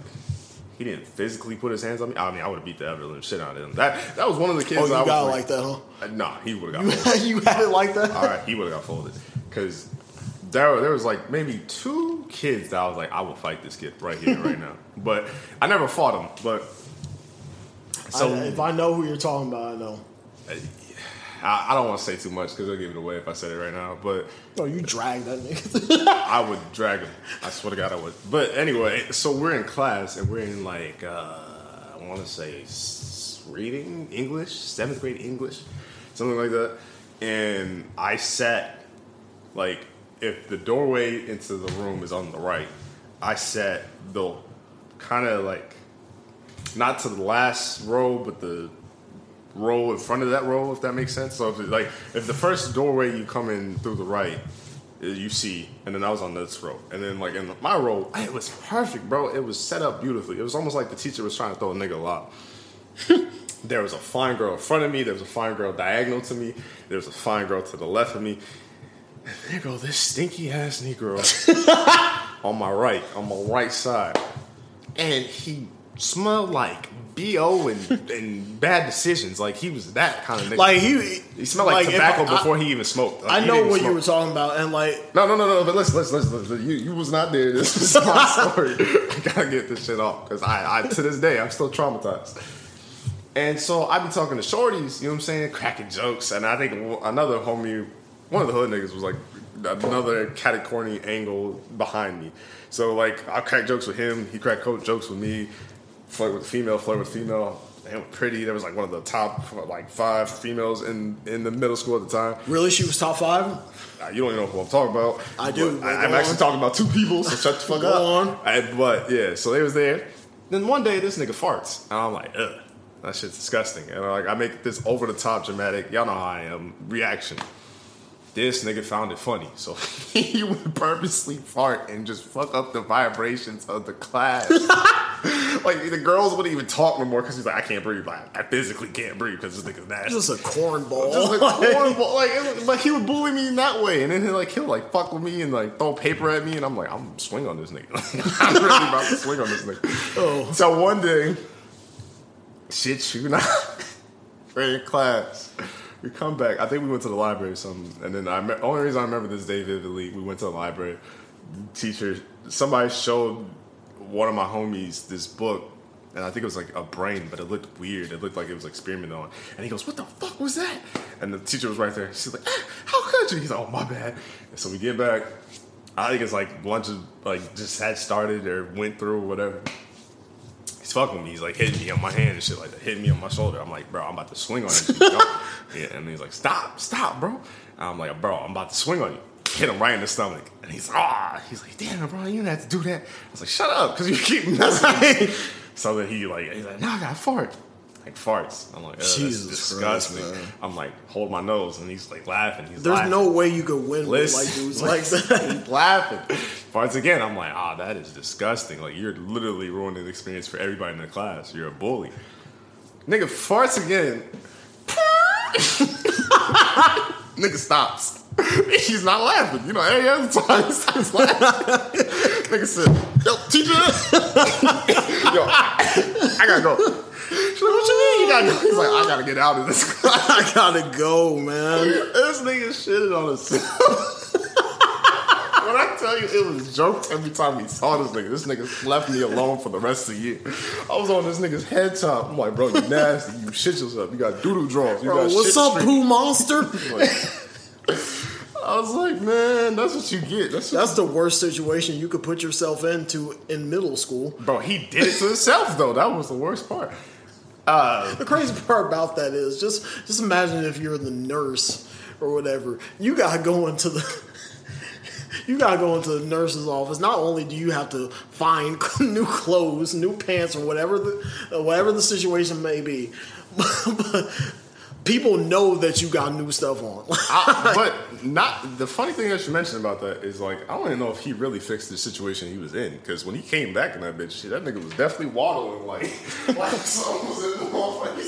he didn't physically put his hands on me. I mean, I would have beat the ever living shit out of him. That that was one of the kids. Oh, you I was got it like, like that, huh? Uh, Nah, he would have got folded. *laughs* you had it like that? All right, he would have got folded because there there was like maybe two kids that I was like, I will fight this kid right here, right now. *laughs* But I never fought him. But so I- if I know who you're talking about, I know. I, I don't want to say too much because I'll give it away if I said it right now. But Oh, you drag that nigga. *laughs* I would drag him. I swear to God, I would. But anyway, so we're in class and we're in like uh, I want to say reading English, seventh grade English, something like that. And I sat like if the doorway into the room is on the right, I sat the kind of like not to the last row, but the row in front of that row, if that makes sense. So if like if the first doorway you come in through the right, uh, you see, and then I was on this row, and then like in my row, it was perfect, bro. It was set up beautifully. It was almost like the teacher was trying to throw a nigga a lot. *laughs* there was a fine girl in front of me. There was a fine girl diagonal to me. There was a fine girl to the left of me. And there go this stinky ass Negro *laughs* on my right, on my right side. And he smelled like BO and, and bad decisions. Like he was that kind of nigga. like he, he smelled like, if tobacco I- before he even smoked. Like, I, know what you were talking about, and like No, no, no, no. But listen, listen, listen. listen. You, you was not there. *laughs* This is my *laughs* story. I gotta get this shit off because I, I, to this day, I'm still traumatized. And so I be talking to shorties, you know what I'm saying, cracking jokes, and I think another homie, one of the hood niggas was like another catty angle behind me. So like I crack jokes with him, he cracked jokes with me, flirt with female, flirt with female. They were pretty. There was like one of the top like five females in in the middle school at the time. really, she was top five. Uh, you don't even know who I'm talking about. I do, I, am actually talking about two people, so shut the fuck Go up. on. I, but yeah, so they was there. Then one day this nigga farts, and I'm like, ugh, that shit's disgusting. And i like I make this over the top dramatic, y'all know how I am, reaction. This nigga found it funny, so *laughs* he would purposely fart and just fuck up the vibrations of the class. *laughs* like the girls wouldn't even talk no more because he's like, I can't breathe. Like I physically can't breathe because this nigga's nasty. Just a cornball. Just *laughs* like cornball. like, was- but he would bully me in that way, and then he like he'll like fuck with me and like throw paper at me, and I'm like, I'm swing on this nigga. I'm really about to swing on this nigga. Oh. So one day, shit you not, we're in class. We come back. I think we went to the library or something, and then I me- only reason I remember this day vividly, we went to the library. Teacher, somebody showed one of my homies this book and I think it was like a brain, but it looked weird. It looked like it was experimented on. And he goes, "What the fuck was that?" And the teacher was right there. She's like, "Ah, "How could you?" He's like, "Oh my bad." And so we get back. I think it's like lunch like just had started or went through or whatever. He's fucking with me. He's like hitting me on my hand and shit like that, hitting me on my shoulder. I'm like, bro, I'm about to swing on you. *laughs* Yeah, and he's like, stop, stop, bro. And I'm like, bro, I'm about to swing on you. Hit him right in the stomach. And he's like, ah. He's like, damn, bro, you didn't have to do that. I was like, shut up, because you keep messing. *laughs* So then he like, he's like, no, I got fart. Like farts. I'm like, "Ugh, that's Jesus Christ, disgusting. man. I'm like, hold my nose, and he's like laughing. He's There's laughing. no way you could win with Listen, *laughs* like dudes like that. He's laughing. Farts again. I'm like, ah, that is disgusting. Like you're literally ruining the experience for everybody in the class. You're a bully. Nigga farts again. *laughs* Nigga stops. *laughs* He's not laughing. You know, every other time he starts laughing. Nigga said, yo, teacher. *laughs* yo, I gotta go. She's like, what you mean you gotta go? He's like, I gotta get out of this class. *laughs* I gotta go, man. This nigga shitted on himself. when I tell you it was jokes every time we saw this nigga, this nigga left me alone for the rest of the year. I was on this nigga's head top. I'm like, bro, you nasty. You shit yourself. You got doodle draws. You Bro, got what's up, poo monster? I was like, man, that's what you get. That's That's the worst situation you could put yourself into in middle school. Bro, he did it to himself though. That was the worst part. Uh, The crazy part about that is just just imagine if you're the nurse or whatever. You gotta go into the *laughs* you gotta go into the nurse's office. Not only do you have to find *laughs* new clothes, new pants, or whatever the whatever the situation may be, *laughs* but people know that you got new stuff on. *laughs* I, but not the funny thing that you mentioned about that is like I don't even know if he really fixed the situation he was in because when he came back in that bitch, that nigga was definitely waddling like *laughs* like something was in the motherfucker. He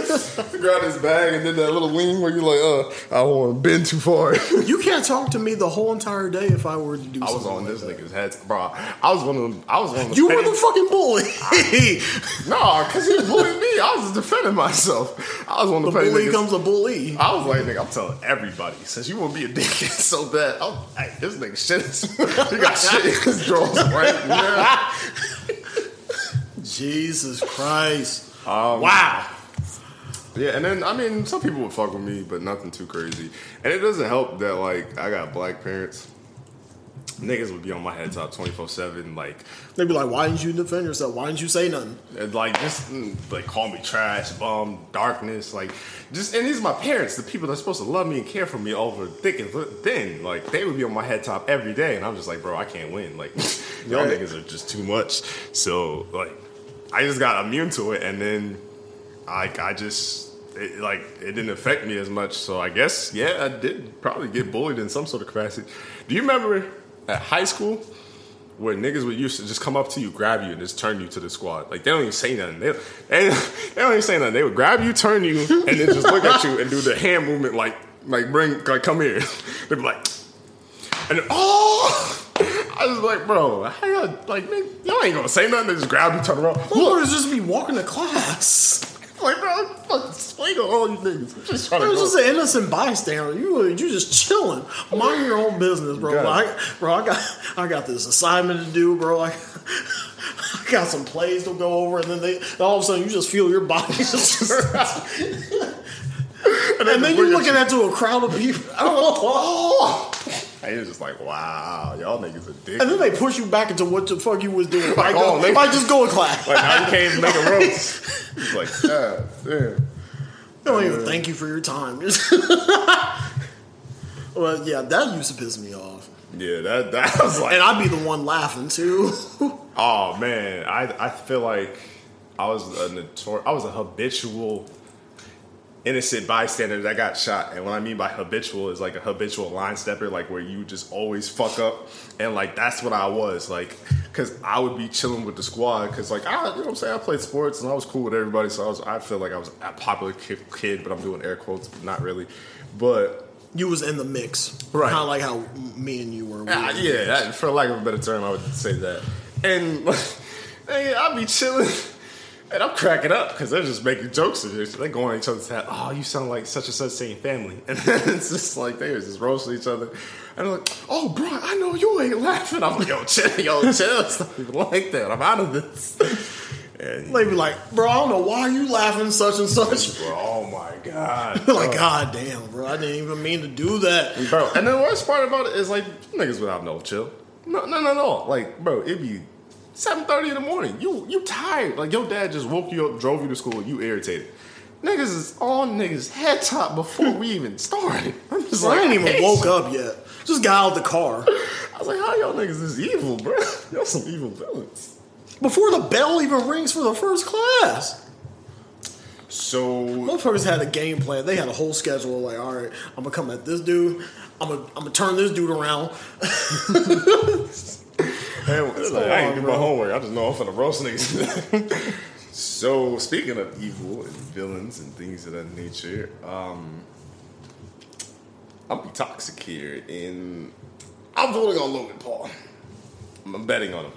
*laughs* *laughs* said, grabbed his bag and did that little lean where you're like, uh, I want to bend too far. *laughs* you can't talk to me the whole entire day if I were to do. I was on like this that. nigga's head, bro. I was one of them. I was one of the. You were the fucking bully. *laughs* no, because he was bullying me. I was just defending myself. I was one the of the petty bully niggas. comes a bully. I was like, nigga, I'm telling everybody. Since you want to be a dickhead so bad, I'm, hey, this nigga shit is, he got shit in his drawers right now. Jesus Christ! Um, wow. Yeah, and then, I mean, some people would fuck with me, but nothing too crazy. And it doesn't help that, like, I got black parents. Niggas would be on my head top 24 7. Like, They'd be like, "Why didn't you defend yourself? Why didn't you say nothing?" And, like just mm, like call me trash, bum, darkness, like just and these are my parents, the people that's supposed to love me and care for me over thick and thin. Like they would be on my head top every day, and I'm just like, bro, I can't win. Like *laughs* y'all niggas are just too much. So like I just got immune to it, and then I I just it, like it didn't affect me as much. So I guess yeah, I did probably get bullied in some sort of capacity. Do you remember at high school? where niggas would used to just come up to you, grab you, and just turn you to the squad. Like they don't even say nothing. They, they, *laughs* they don't even say nothing. They would grab you, turn you, and then just look at you and do the hand movement, like like bring like come here. *laughs* They'd be like, and then, oh, *laughs* I was like, bro, how y'all like nigga, y'all ain't gonna say nothing. They just grab you, turn around. Look, just be walking to class. Like bro, I fucking swing on all you niggas. I'm just trying I was just an innocent bystander. You were- you just chilling, mind your own business, bro. Got. I, bro, I got I got this assignment to do, bro. I, *laughs* I got some plays to go over, and then they all of a sudden you just feel your body, *laughs* just, and then bring you're looking to- at to a crowd of people, *laughs* oh, And it's just like, wow, y'all niggas are dick. and then they push you back into what the fuck you was doing. *laughs* Like, uh, oh, go, they- like just go in class. Like now you can't make a roast. *laughs* It's like, God damn. They don't even uh, thank you for your time. *laughs* well, yeah, that used to piss me off. Yeah, that that was like And I'd be the one laughing too. Oh man, I I feel like I was a notor- I was a habitual innocent bystander that got shot. And what I mean by habitual is like a habitual line stepper, like where you just always fuck up. And like that's what I was like, because I would be chilling with the squad. Because like I, you know what I'm saying, I played sports and I was cool with everybody. So I was I feel like I was a popular kid, but I'm doing air quotes, but not really. But you was in the mix, Right. Kind of like how me and you were. We ah, were in the yeah, that, for lack of a better term, I would say that. And *laughs* hey, I'll be chilling, and I'm cracking up because they're just making jokes of this. They go on each other's head. Oh, you sound like such and such saying family, *laughs* and then it's just like they was just roasting each other. And they're like, "Oh, bro, I know you ain't laughing." I'm like, "Yo, chill, *laughs* yo, chill. It's not even like that. I'm out of this." And They be like, bro, I don't know why you laughing such and such. bro, oh my god, *laughs* like, god damn, bro, I didn't even mean to do that. bro. And the worst part about it is like niggas without no chill. No, no, no, no. Like, bro, it be seven thirty in the morning. You you tired? Like your dad just woke you up, drove you to school. You irritated. Niggas is on niggas head top before we even started. *laughs* I'm just Bro, I ain't even woke up yet. Just got out the car *laughs* I was like, how y'all niggas is evil, bro? *laughs* Y'all some evil villains. before the bell even rings for the first class. So Motherfuckers had a game plan. They had a whole schedule. Like, all right, I'm gonna come at this dude. I'm gonna I'm gonna turn this dude around. Man, it's like, I ain't do my homework. I just know I'm finna roast niggas. *laughs* so, speaking of evil and villains and things of that nature, um, I'm toxic here, and I'm voting on Logan Paul. I'm betting on him.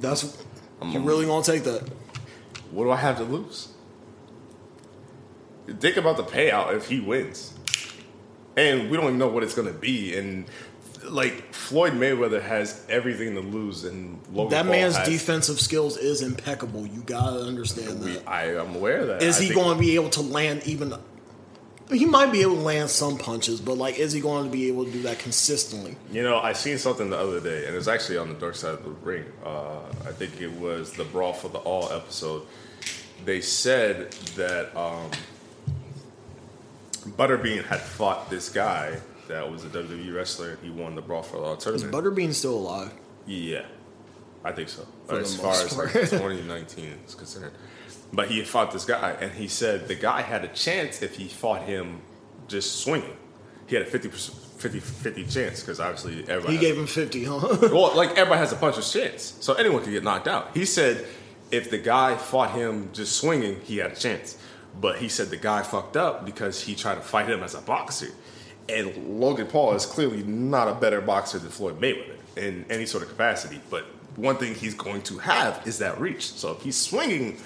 That's you really gonna take that? What do I have to lose? Think about the payout if he wins, and we don't even know what it's gonna be. And like Floyd Mayweather has everything to lose, and Logan That Paul man's has- defensive skills is impeccable. You gotta understand We, that. I am aware of that. Is I he think- going to be able to land even? He might be able to land some punches, but like, is he going to be able to do that consistently? You know, I seen something the other day, and it was actually on the dark side of the ring. Uh, I think it was the Brawl for the All episode. They said that um, Butterbean had fought this guy that was a WWE wrestler, and he won the Brawl for All Is tournament. Butterbean still alive? yeah, I think so. For the as far most as like part. *laughs* 2019 is concerned. But he fought this guy, and he said the guy had a chance if he fought him just swinging. He had a 50 50, 50 chance because obviously everybody. He has- gave him 50, huh? *laughs* well, like everybody has a puncher's chance, so anyone could get knocked out. He said if the guy fought him just swinging, he had a chance. But he said the guy fucked up because he tried to fight him as a boxer, and Logan Paul is clearly not a better boxer than Floyd Mayweather in any sort of capacity. But one thing he's going to have is that reach. So if he's swinging.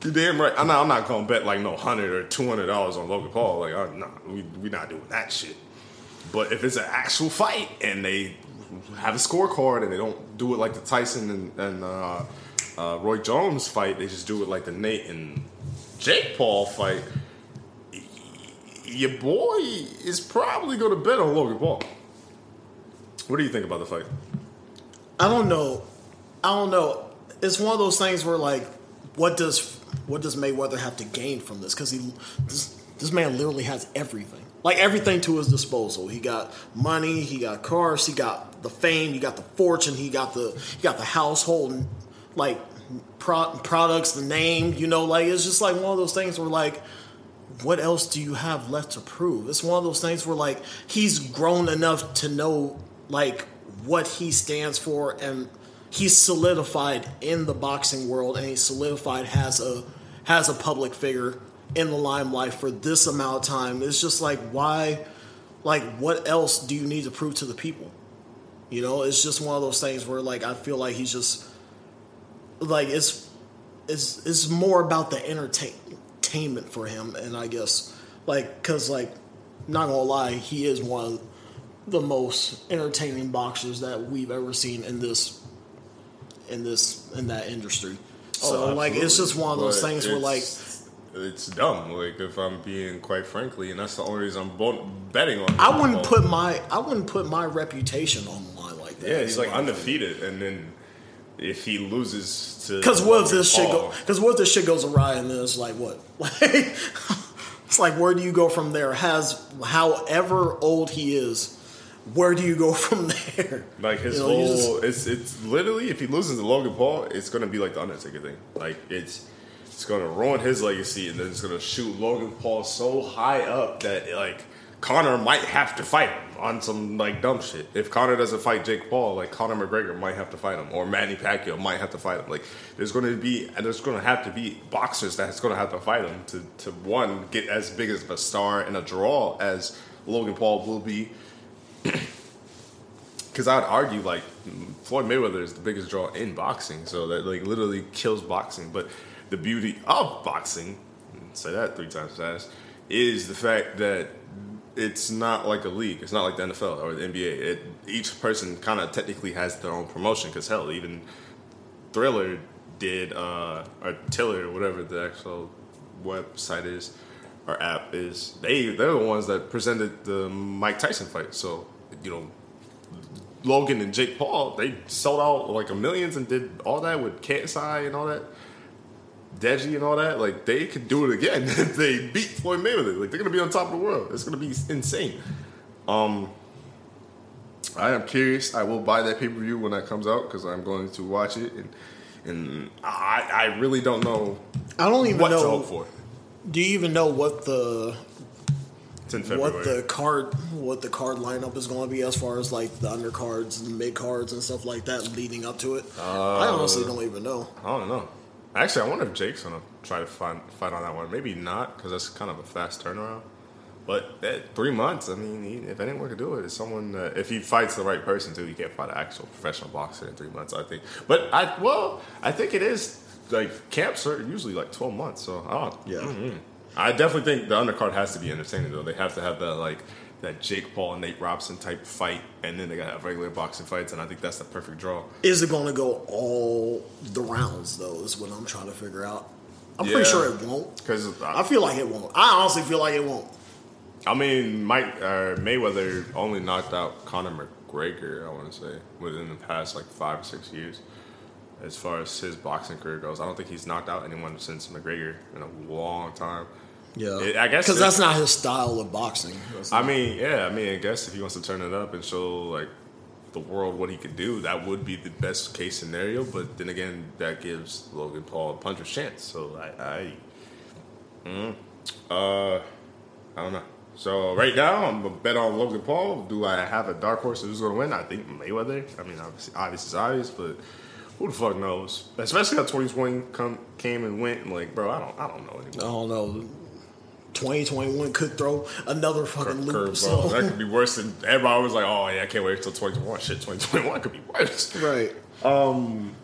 Damn right. I'm not. I'm not gonna bet like no hundred or two hundred dollars on Logan Paul. Like, uh, nah, we we not doing that shit. But if it's an actual fight and they have a scorecard and they don't do it like the Tyson and, and uh, uh, Roy Jones fight, they just do it like the Nate and Jake Paul fight. Your boy is probably going to bet on Logan Paul. What do you think about the fight? I don't know. I don't know. It's one of those things where like, what does what does Mayweather have to gain from this? Because he this this man literally has everything, like everything to his disposal. He got money, he got cars, he got the fame, he got the fortune, he got the he got the household like pro- products, the name. You know, like it's just like one of those things where like what else do you have left to prove? It's one of those things where like he's grown enough to know like what he stands for and he's solidified in the boxing world and he's solidified has a has a public figure in the limelight for this amount of time. It's just like why like what else do you need to prove to the people? You know, it's just one of those things where like I feel like he's just like it's it's it's more about the entertain, entertainment for him, and I guess like because like not gonna lie, he is one of the most entertaining boxers that we've ever seen in this in this in that industry. Oh, so Oh, like it's just one of those But things where like it's- dumb. Like if I'm being quite frankly, and that's the only reason I'm bo- betting on. I wouldn't Paul. put my I wouldn't put my reputation on the line like that. Yeah, he's like undefeated, and then if he loses to Because what if this shit Paul, go? Because what if this shit goes awry and then it's like what? *laughs* Like it's like where do you go from there? Has however old he is, where do you go *laughs* from there? Like his You know, whole, just- it's it's literally if he loses to Logan Paul, it's gonna be like the Undertaker thing. Like it's it's gonna ruin his legacy, and then it's gonna shoot Logan Paul so high up that like Conor might have to fight him on some like dumb shit. If Conor doesn't fight Jake Paul, like Conor McGregor might have to fight him, or Manny Pacquiao might have to fight him. Like there's gonna be and there's gonna have to be boxers that's gonna have to fight him to to one get as big as a star and a draw as Logan Paul will be *clears throat* because I'd argue like Floyd Mayweather is the biggest draw in boxing, so that like literally kills boxing. But the beauty of boxing, say that three times fast, is the fact that it's not like a league. It's not like the NFL or the NBA. It, each person kind of technically has their own promotion. Because hell, even Thriller did, uh, or Tiller, or whatever the actual website is or app is. They they're the ones that presented the Mike Tyson fight. So you know, Logan and Jake Paul, they sold out like a millions and did all that with KSI and all that. Deji and all that, like they could do it again *laughs* if they beat Floyd Mayweather. Like they're gonna be on top of the world. It's gonna be insane. Um, I am curious. I will buy that pay per view when that comes out because I'm going to watch it, and and I I really don't know I don't even what to know. hope for. Do you even know what the It's in February. what the card what the card lineup is going to be as far as like the undercards and the mid cards and stuff like that leading up to it? I honestly don't even know. I don't know. Actually, I wonder if Jake's gonna try to find, fight on that one. Maybe not, because that's kind of a fast turnaround. But eh, three months. I mean, he, if anyone could do it, it's someone. That, if he fights the right person too, he can't fight an actual professional boxer in three months. I think. But I well, I think it is like camps are usually like twelve months. So I don't. Yeah. mhm. I definitely think the undercard has to be entertaining though. They have to have that like that Jake Paul and Nate Robinson type fight, and then they gotta have regular boxing fights, and I think that's the perfect draw. Is it going to go all the rounds though? Is what I'm trying to figure out. I'm Yeah. pretty sure it won't. Because I feel like it won't. I honestly feel like it won't. I mean, Mike uh, Mayweather only knocked out Conor McGregor. I want to say within the past like five or six years, as far as his boxing career goes. I don't think he's knocked out anyone since McGregor in a long time. Yeah, It- I guess because that's not his style of boxing. I mean, yeah, I mean, I guess if he wants to turn it up and show like the world what he could do, that would be the best case scenario. But then again, that gives Logan Paul a puncher's chance. So I, I, mm, uh, I don't know. So right now, I'm gonna bet on Logan Paul. Do I have a dark horse who's going to win? I think Mayweather. I mean, obviously, obvious is obvious, but who the fuck knows? Especially how 2020 come, came and went. And like, bro, I don't, I don't know anymore. I don't know. 2021 could throw another fucking loop. So. That could be worse than everybody was like, oh yeah, I can't wait until 2021. Shit, 2021 could be worse. right. Um.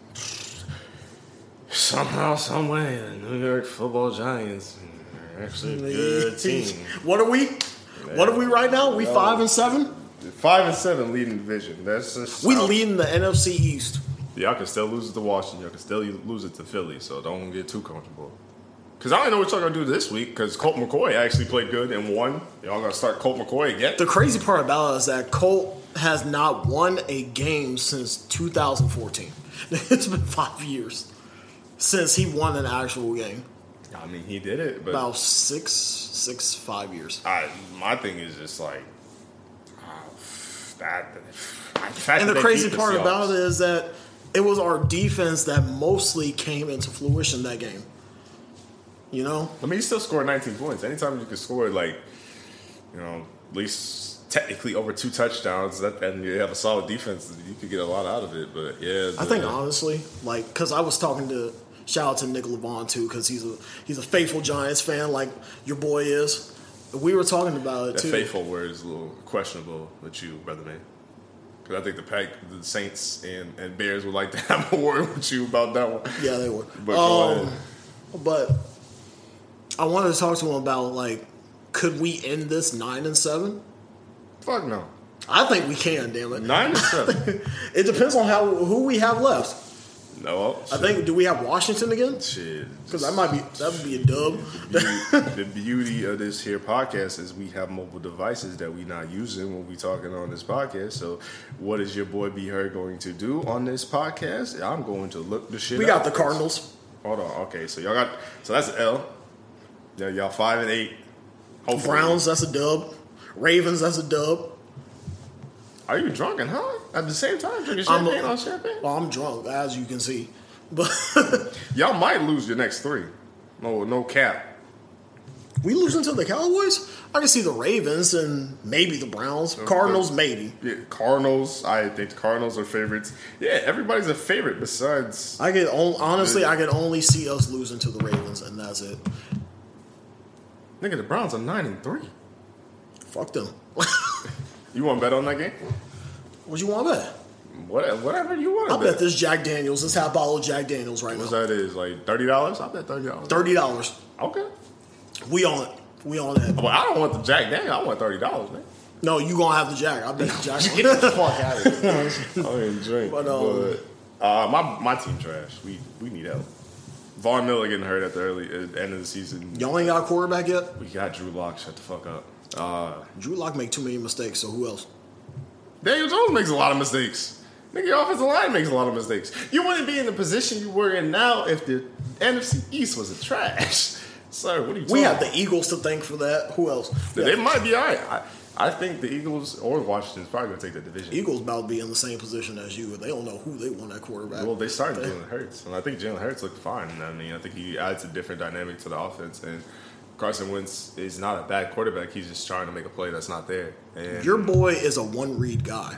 Somehow, some way, the New York Football Giants are actually a good *laughs* team. What are we? What are we right now? We five and seven. Five and seven leading division. That's just We lead in the NFC East. Y'all can still lose it to Washington. Y'all can still lose it to Philly. So don't get too comfortable. Because I don't know what y'all gonna do this week. Because Colt McCoy actually played good and won. Y'all gonna start Colt McCoy again? The crazy part about it is that Colt has not won a game since 2014. *laughs* It's been five years since he won an actual game. I mean, he did it, but About six, six, five years. I, my thing is just like uh, that. the And the crazy beat the part about it is that it was our defense that mostly came into fruition that game. You know? I mean, he still scored 19 points. Anytime you can score like, you know, at least technically over two touchdowns, that and you have a solid defense, you could get a lot out of it. But yeah, I think honestly, like, because I was talking to shout out to Nick Levon too, because he's a he's a faithful Giants fan, like your boy is. We were talking about it that too. faithful word is a little questionable with you, brother man. Because I think the pack, the Saints and, and Bears would like to have a word with you about that one. Yeah, they were. But Um, but I wanted to talk to him about like, could we end this nine and seven? Fuck no. I think we can. Damn it! Nine to seven. *laughs* It depends on how who we have left. no. Oh, I think. Do we have Washington again? Shit. Because that might be that would be a dub. beauty, the beauty of this here podcast is we have mobile devices that we not using when we talking on this podcast. So, what is your boy B Her going to do on this podcast? I'm going to look the shit. We got the Cardinals. Hold on. Okay, so y'all got so that's L. Yeah, y'all five and eight. Hopefully. Browns. That's a dub. Ravens. That's a dub. Are you drunk and high at the same time drinking I'm a- champagne on champagne? Well, I'm drunk, as you can see. But *laughs* Y'all might lose your next three. No, no cap. we losing to the Cowboys. I can see the Ravens and maybe the Browns. Uh, Cardinals, maybe. Yeah, Cardinals. I think the Cardinals are favorites. Yeah, everybody's a favorite besides I could on, honestly, I could only see us losing to the Ravens, and that's it. Nigga. The Browns are nine and three. Fuck them. *laughs* You want to bet on that game? what you want to bet? What, whatever you want. I'll bet this Jack Daniels. This half bottle of Jack Daniels right What's now. What's that is like thirty dollars. I'll bet thirty dollars. Thirty dollars. Okay. We on it. We on that. Well, I don't want the Jack Daniel. I want thirty dollars, man. No, you gonna have the Jack. I bet the Jack. *laughs* Get the fuck out of here. *laughs* I mean, drink. But, But, um, uh, my my team trash. We we need help. Von Miller getting hurt at the early the end of the season. Y'all ain't got a quarterback yet. We got Drew Lock. Shut the fuck up. Uh, Drew Lock make too many mistakes. So who else? Daniel Jones makes a lot of mistakes. Nigga, your offensive line makes a lot of mistakes. You wouldn't be in the position you were in now if the NFC East was a trash. *laughs* Sir, what are you talking We have about? the Eagles to thank for that. Who else? They might be all right. I, I think the Eagles or Washington's probably going to take the division. Eagles about to be in the same position as you. They don't know who they want at quarterback. Well, they started Jalen Hurts, and I think Jalen Hurts looked fine. I mean, I think he adds a different dynamic to the offense, and Carson Wentz is not a bad quarterback. He's just trying to make a play that's not there. And Your boy is a one read guy.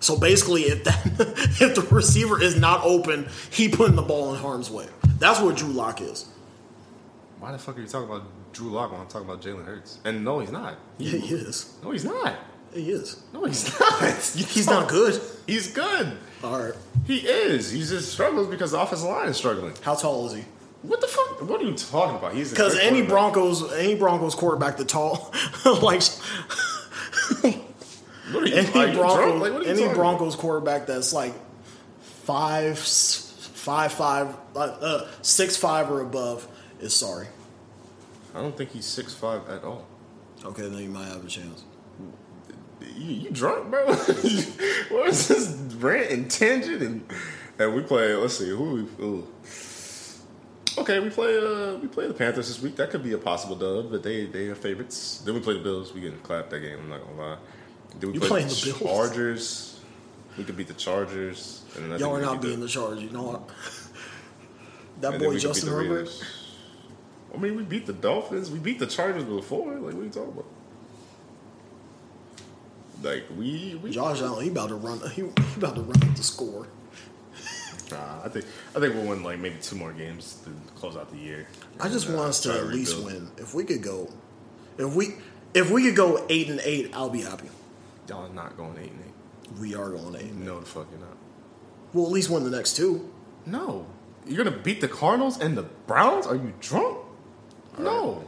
So basically, if that *laughs* if the receiver is not open, he putting the ball in harm's way. That's what Drew Lock is. why the fuck are you talking about Drew Lock when I'm talking about Jalen Hurts? And no, he's not. Yeah, he is. No, he's not. He is. No, he's not. *laughs* He's not good. He's good. All right. He is. He just struggles because the offensive line is struggling. How tall is he? What the fuck? What are you talking about? He's Because any. Broncos, any Broncos quarterback, the tall, *laughs* like What are you, any are? Broncos, Like, what are any Broncos quarterback that's like five, five, five, uh, uh, six, five or above is sorry. I don't think he's six five at all. Okay, then you might have a chance. You, you drunk, bro? *laughs* what is this rant and tangent? And and we play. Let's see who we. Ooh. Okay, we play. Uh, we play the Panthers this week. That could be a possible dub, but they they are favorites. Then we play the Bills. We getting clapped that game. I'm not gonna lie. Then we You play playing the the Bills? Chargers. We could beat the Chargers. And then I Y'all are not beating the Chargers. You know what? That boy we could beat Justin the Herbert. I mean, we beat the Dolphins. We beat the Chargers before. Like, what are you talking about? Like, we, we Josh Allen, he about to run. He, he about to run up the score. Nah, I think I think we'll win like maybe two more games to close out the year. I just And, uh, want us to at least rebuild. win. If we could go, if we if we could go eight and eight, I'll be happy. Y'all are not going eight and eight. We are going eight. No, the fuck you're not. We'll at least win the next two. No, you're gonna beat the Cardinals and the Browns. Are you drunk? No,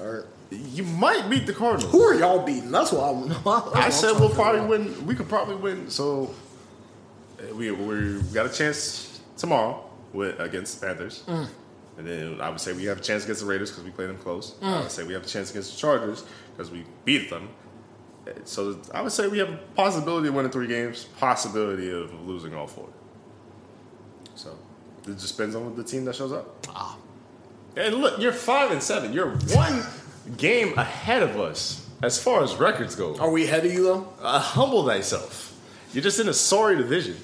All right. you might beat the Cardinals. Who are y'all beating? That's what I'm. That's what I I'm said we'll probably win. We could probably win. So uh, we we got a chance tomorrow with against the Panthers, Mm. and then I would say we have a chance against the Raiders because we play them close. Mm. I would say we have a chance against the Chargers because we beat them. Uh, So I would say we have a possibility of winning three games, possibility of losing all four. So it just depends on the team that shows up. Ah. And look, you're five and seven. You're one game ahead of us as far as records go. Are we ahead of you though? Uh, humble thyself. You're just in a sorry division.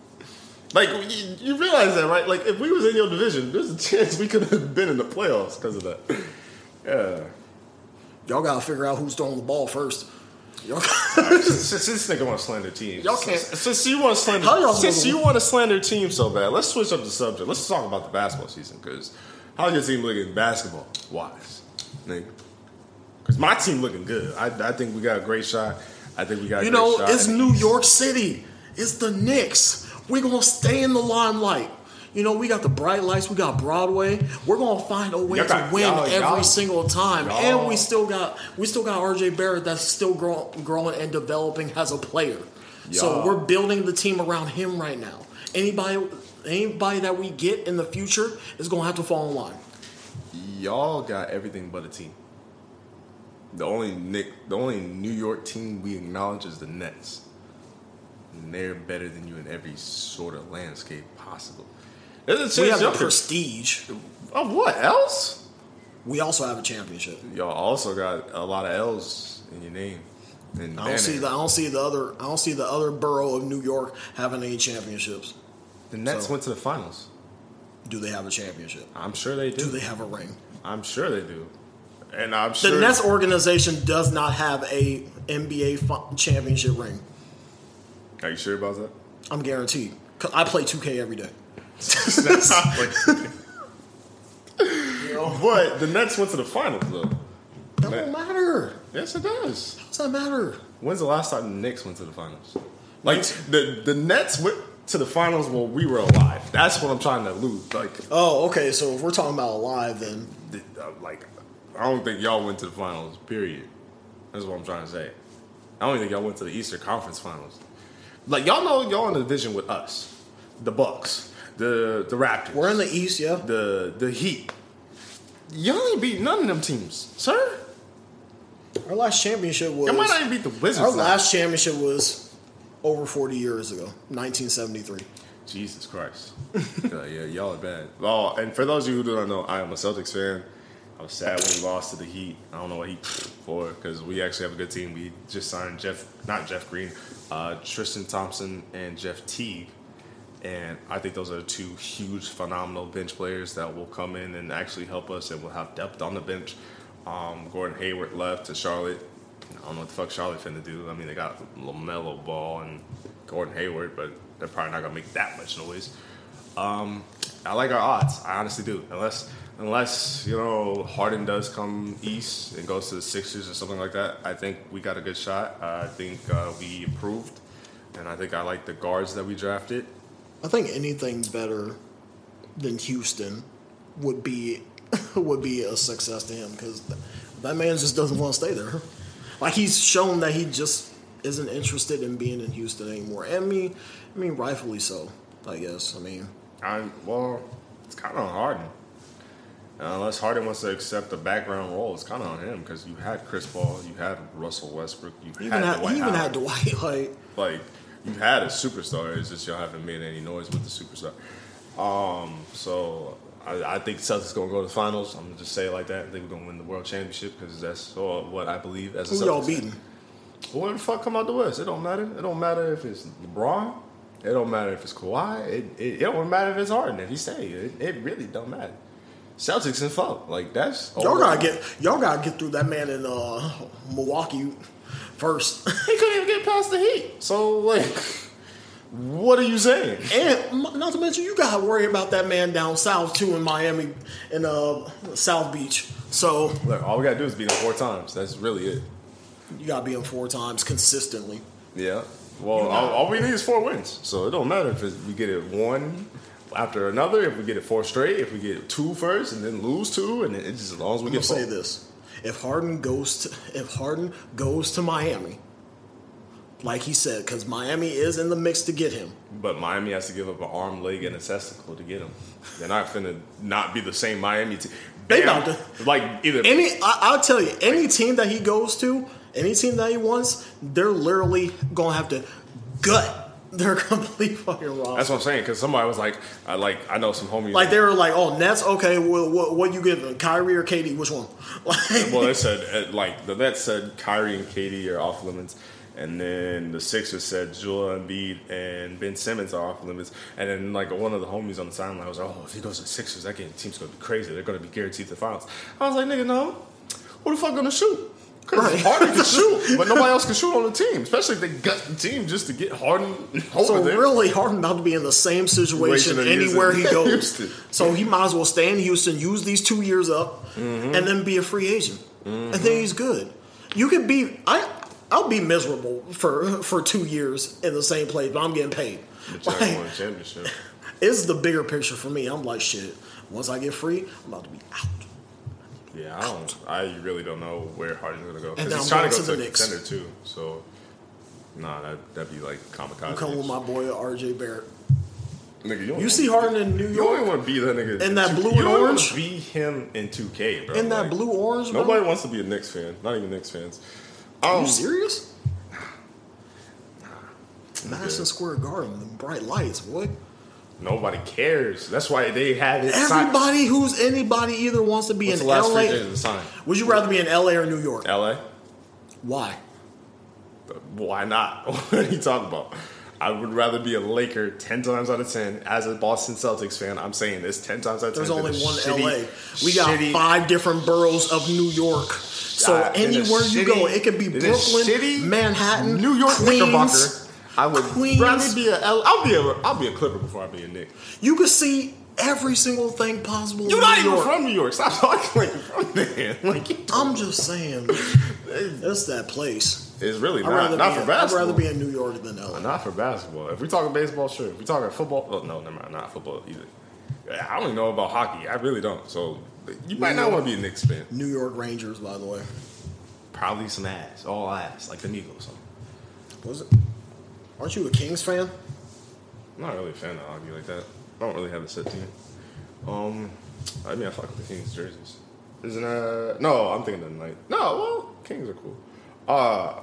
*laughs* like you, you realize that, right? Like if we was in your division, there's a chance we could have been in the playoffs because of that. Yeah. Y'all gotta figure out who's throwing the ball first. Y'all since, *laughs* since this nigga want to slander teams, Y'all can't- Since, since you want to slander, since you want to slander teams so bad, let's switch up the subject. Let's talk about the basketball season because how's your team looking basketball wise, nigga? Because my team looking good. I, I think we got a great shot. I think we got. A You know, shot. it's New York City. It's the Knicks. We're gonna stay in the limelight. You know, we got the bright lights. We got Broadway. We're gonna find a way Y'all to win y'all- every y'all- single time. y'all- And we still got we still got RJ Barrett that's still grow, growing and developing as a player. So we're building the team around him right now. Anybody anybody that we get in the future is gonna have to fall in line. y'all got everything but a team. The only Knick, the only New York team we acknowledge is the Nets, and they're better than you in every sort of landscape possible. There's a We have the prestige. of what else? We also have a championship. Y'all also got a lot of L's in your name. I don't see the I don't see the other I don't see the other borough of New York having any championships. The Nets so- went to the finals. Do they have a championship? I'm sure they do. Do they have a ring? I'm sure they do. And I'm sure The Nets organization does not have a NBA championship ring. Are you sure about that? I'm guaranteed. 'Cause I play 2K every day. That's not like- But the Nets went to the finals though. That don't matter. Yes, it does. How does that matter? When's the last time the Knicks went to the finals? Like the the Nets went to the finals while we were alive. That's what I'm trying to lose. Like, Oh, okay. So if we're talking about alive, then uh, like I don't think y'all went to the finals. Period. That's what I'm trying to say. I don't think y'all went to the Eastern Conference Finals. Like y'all know y'all in the division with us, the Bucks, the the Raptors. we're in the East, yeah. the the Heat. Y'all ain't beat none of them teams, sir. Our last championship was Y'all might not even beat the Wizards. our last championship was over 40 years ago, 1973. Jesus Christ. *laughs* yeah, yeah, y'all are bad. Well, and for those of you who do not know, I am a Celtics fan. I was sad when we lost to the Heat. I don't know what Heat *laughs* for because we actually have a good team. We just signed Jeff, not Jeff Green, uh, Tristan Thompson and Jeff Teague. And I think those are two huge, phenomenal bench players that will come in and actually help us and will have depth on the bench. Um, Gordon Hayward left to Charlotte. I don't know what the fuck Charlotte finna do. I mean, they got LaMelo Ball and Gordon Hayward, but they're probably not gonna make that much noise. Um, I like our odds. I honestly do. Unless, unless you know Harden does come east and goes to the Sixers or something like that, I think we got a good shot. Uh, I think uh, we improved, and I think I like the guards that we drafted. I think anything better than Houston would be *laughs* would be a success to him because that man just doesn't want to stay there. Like he's shown that he just isn't interested in being in Houston anymore. And I mean, I mean, rightfully so. I guess. I mean, I'm well. It's kind of on Harden. Uh, unless Harden wants to accept the background role, it's kind of on him because you had Chris Paul, you had Russell Westbrook, you even had had, Dwight even Howard. had Dwight. *laughs* Like, like you had a superstar. It's just y'all haven't made any noise with the superstar. Um, so I, I think Celtics gonna go to the finals. I'm gonna just say it like that. I think we're gonna win the world championship because that's all what I believe as a who Celtics y'all beating? Whoever the fuck come out the West, it don't matter. It don't matter if it's LeBron. It don't matter if it's Kawhi. It, it, it don't matter if it's Harden. If he stay, it, it really don't matter. Celtics and fuck like that's Y'all gotta get y'all gotta get through that man in uh, Milwaukee first. He couldn't even get past the Heat. So like, what are you saying? And not to mention, you gotta worry about that man down south too in Miami, in uh, South Beach. So Look, all we gotta do is beat them four times. That's really it. you gotta be in four times consistently. Yeah. Well, all, all we need is four wins. So it don't matter if it's, we get it one after another, if we get it four straight, if we get two first and then lose two, and it, it's just as long as we I'm get gonna four. say this: if Harden goes to if Harden goes to Miami, like he said, because Miami is in the mix to get him. But Miami has to give up an arm, leg, and a testicle to get him. They're not finna not be the same Miami team. They about to- like either Any, I, I'll tell you, any team that he goes to, any team that he wants, they're literally gonna have to gut their *laughs* complete fucking roster. That's what I'm saying. Because somebody was like, I like I know some homies. Like they were like, "Oh, Nets, okay. Well, what, what you giving, Kyrie or KD? Which one?" *laughs* Like, well, they said uh, like the Nets said Kyrie and KD are off limits, and then the Sixers said Joel Embiid and Ben Simmons are off limits, and then like one of the homies on the sideline was, like, "Oh, if he goes to the Sixers, that game team's gonna be crazy. They're gonna be guaranteed the finals." I was like, "Nigga, no. Who the fuck gonna shoot?" Because Right. Harden can shoot, *laughs* but nobody else can shoot on the team, especially if they gut the team just to get Harden over so there. really, Harden about to be in the same situation Situation that he is anywhere he *laughs* goes. Houston. So he might as well stay in Houston, use these two years up, Mm-hmm. and then be a free agent, and then he's good. You could be I. I'll be miserable for for two years in the same place, but I'm getting paid. Like, won championship. *laughs* it's the bigger picture for me. I'm like, shit. Once I get free, I'm about to be out. Yeah, I don't. I really don't know where Harden's gonna go because he's I'm trying to go to to the Knicks. contender too. So, nah, that that'd be like kamikaze. I'm coming with my boy R.J. Barrett. nigga. You, You see Harden in New York. You don't want to be that nigga In that 2K. blue and orange? Be him in 2K, bro. in that Like, blue orange. bro? Nobody wants to be a Knicks fan. Not even Knicks fans. Are Um, you serious? I'm Madison. Square Garden, the bright lights, boy. Nobody cares. That's why they have it. signed. Everybody who's anybody either wants to be What's in the last free LA. agent to sign? Would you rather be in LA or New York? LA. Why? Why not? *laughs* what are you talking about? I would rather be a Laker ten times out of ten. As a Boston Celtics fan, I'm saying this ten times out of ten. There's only one shitty- LA. We got shitty- five different boroughs of New York. So uh, anywhere you shitty- go, it could be Brooklyn, shitty Manhattan, New York Queens. Knickerbocker. I would Queens. rather be a L. I'll be a. I'll be a Clipper before I be a Knick. You could see every single thing possible. You're in not even York. from New York. Stop talking like you're from there. *laughs* Like I'm just saying, *laughs* it's that place. It's really I'd not. Not for in, I'd rather be in New York than LA. Not for basketball. If we're talking baseball, sure. If we're talking football, oh no, never mind. Not football either. I don't even know about hockey. I really don't. So you might not want to be a Knicks fan. New York Rangers, by the way. Probably some ass, all ass, like the Eagles. Was it? Aren't you a Kings fan? I'm not really a fan of hockey like that. I don't really have a set team. Um, I mean, I fuck with the Kings jerseys. Isn't uh no? I'm thinking of the night. No, well, Kings are cool. Uh,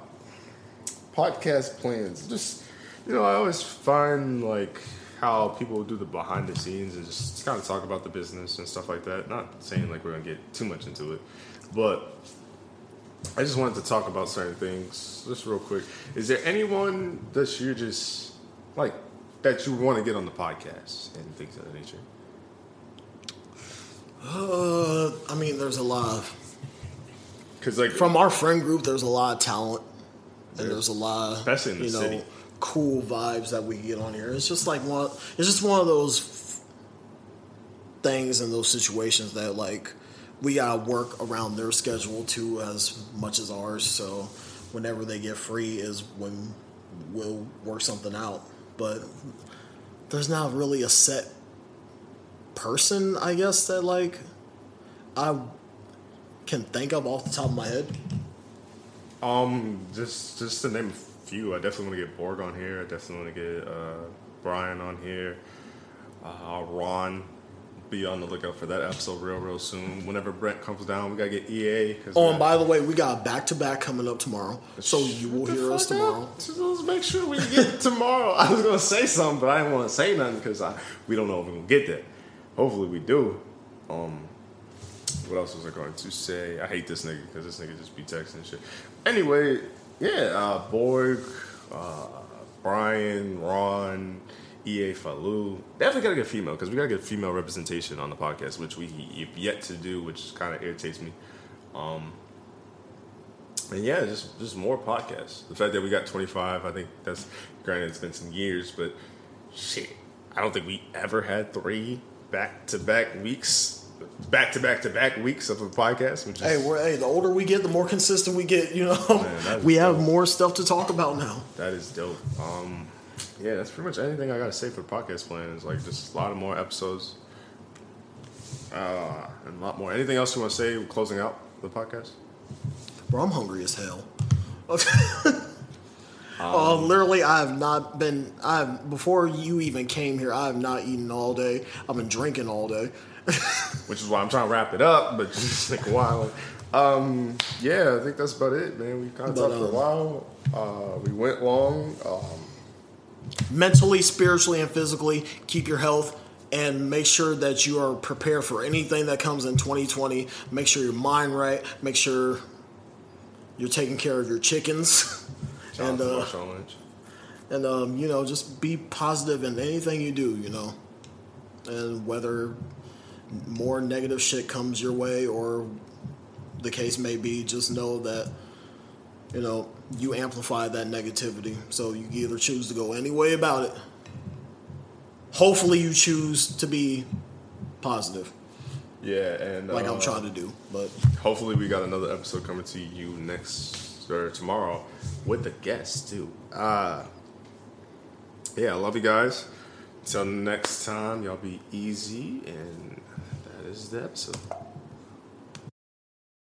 podcast plans. Just you know, I always find like how people do the behind the scenes and just kind of talk about the business and stuff like that. Not saying like we're gonna get too much into it, but I just wanted to talk about certain things just real quick. Is there anyone that you're just like that you want to get on the podcast and things of that nature? Uh, I mean, there's a lot of Because like from our friend group. There's a lot of talent, and there's a lot, of, Especially in the you know, city. cool vibes that we get on here. It's just like one. It's just one of those f- things and those situations that like we gotta work around their schedule too as much as ours. So whenever they get free is when we'll work something out. But there's not really a set person, I guess, that like I can think of off the top of my head. Um, just just to name a few, I definitely want to get Borg on here. I definitely want to get uh, Brian on here. Uh, Ron, be on the lookout for that episode real real soon. Whenever Brett comes down, we gotta get EA. Oh, and by the way, we got back to back coming up tomorrow, so you will hear us tomorrow. up. Just let's make sure we get tomorrow. *laughs* I was gonna say something, but I didn't want to say nothing because we don't know if we're gonna get there. Hopefully, we do. Um, what else was I going to say? I hate this nigga because this nigga just be texting shit. Anyway, Yeah, uh, Borg, uh, Brian, Ron, EA Falu. Definitely gotta get female because we gotta get female representation on the podcast, which we have yet to do, which kind of irritates me. Um, and yeah, just just more podcasts. The fact that we got 25, I think that's granted it's been some years, but shit, I don't think we ever had three back to back weeks, back to back to back weeks of a podcast. Which is, Hey, we're, hey, the older we get, the more consistent we get. You know, Man, *laughs* we have dope. more stuff to talk about now. That is dope. Um, yeah, that's pretty much anything I gotta say for the podcast plan. Is like just a lot of more episodes, uh, and a lot more. Anything else you want to say closing out the podcast? Bro, I'm hungry as hell. uh, *laughs* literally, I have not been. I have before you even came here. I have not eaten all day. I've been drinking all day. *laughs* Which is why I'm trying to wrap it up, but *laughs* just take a while. Um, yeah, I think that's about it, man. We kind of talked for a while. Uh, we went long. Um, mentally, spiritually, and physically. Keep your health and make sure that you are prepared for anything that comes in 2020. Make sure your mind right. Make sure you're taking care of your chickens. *laughs* and uh, and um, you know, just be positive in anything you do. You know, and whether more negative shit comes your way or the case may be, just know that you know you amplify that negativity. So you either choose to go any way about it. Hopefully, you choose to be positive, Yeah, and like I'm uh, trying to do. But Hopefully, we got another episode coming to you next or tomorrow with the guests too. Uh yeah, I love you guys. Till next time, y'all be easy, and is the episode.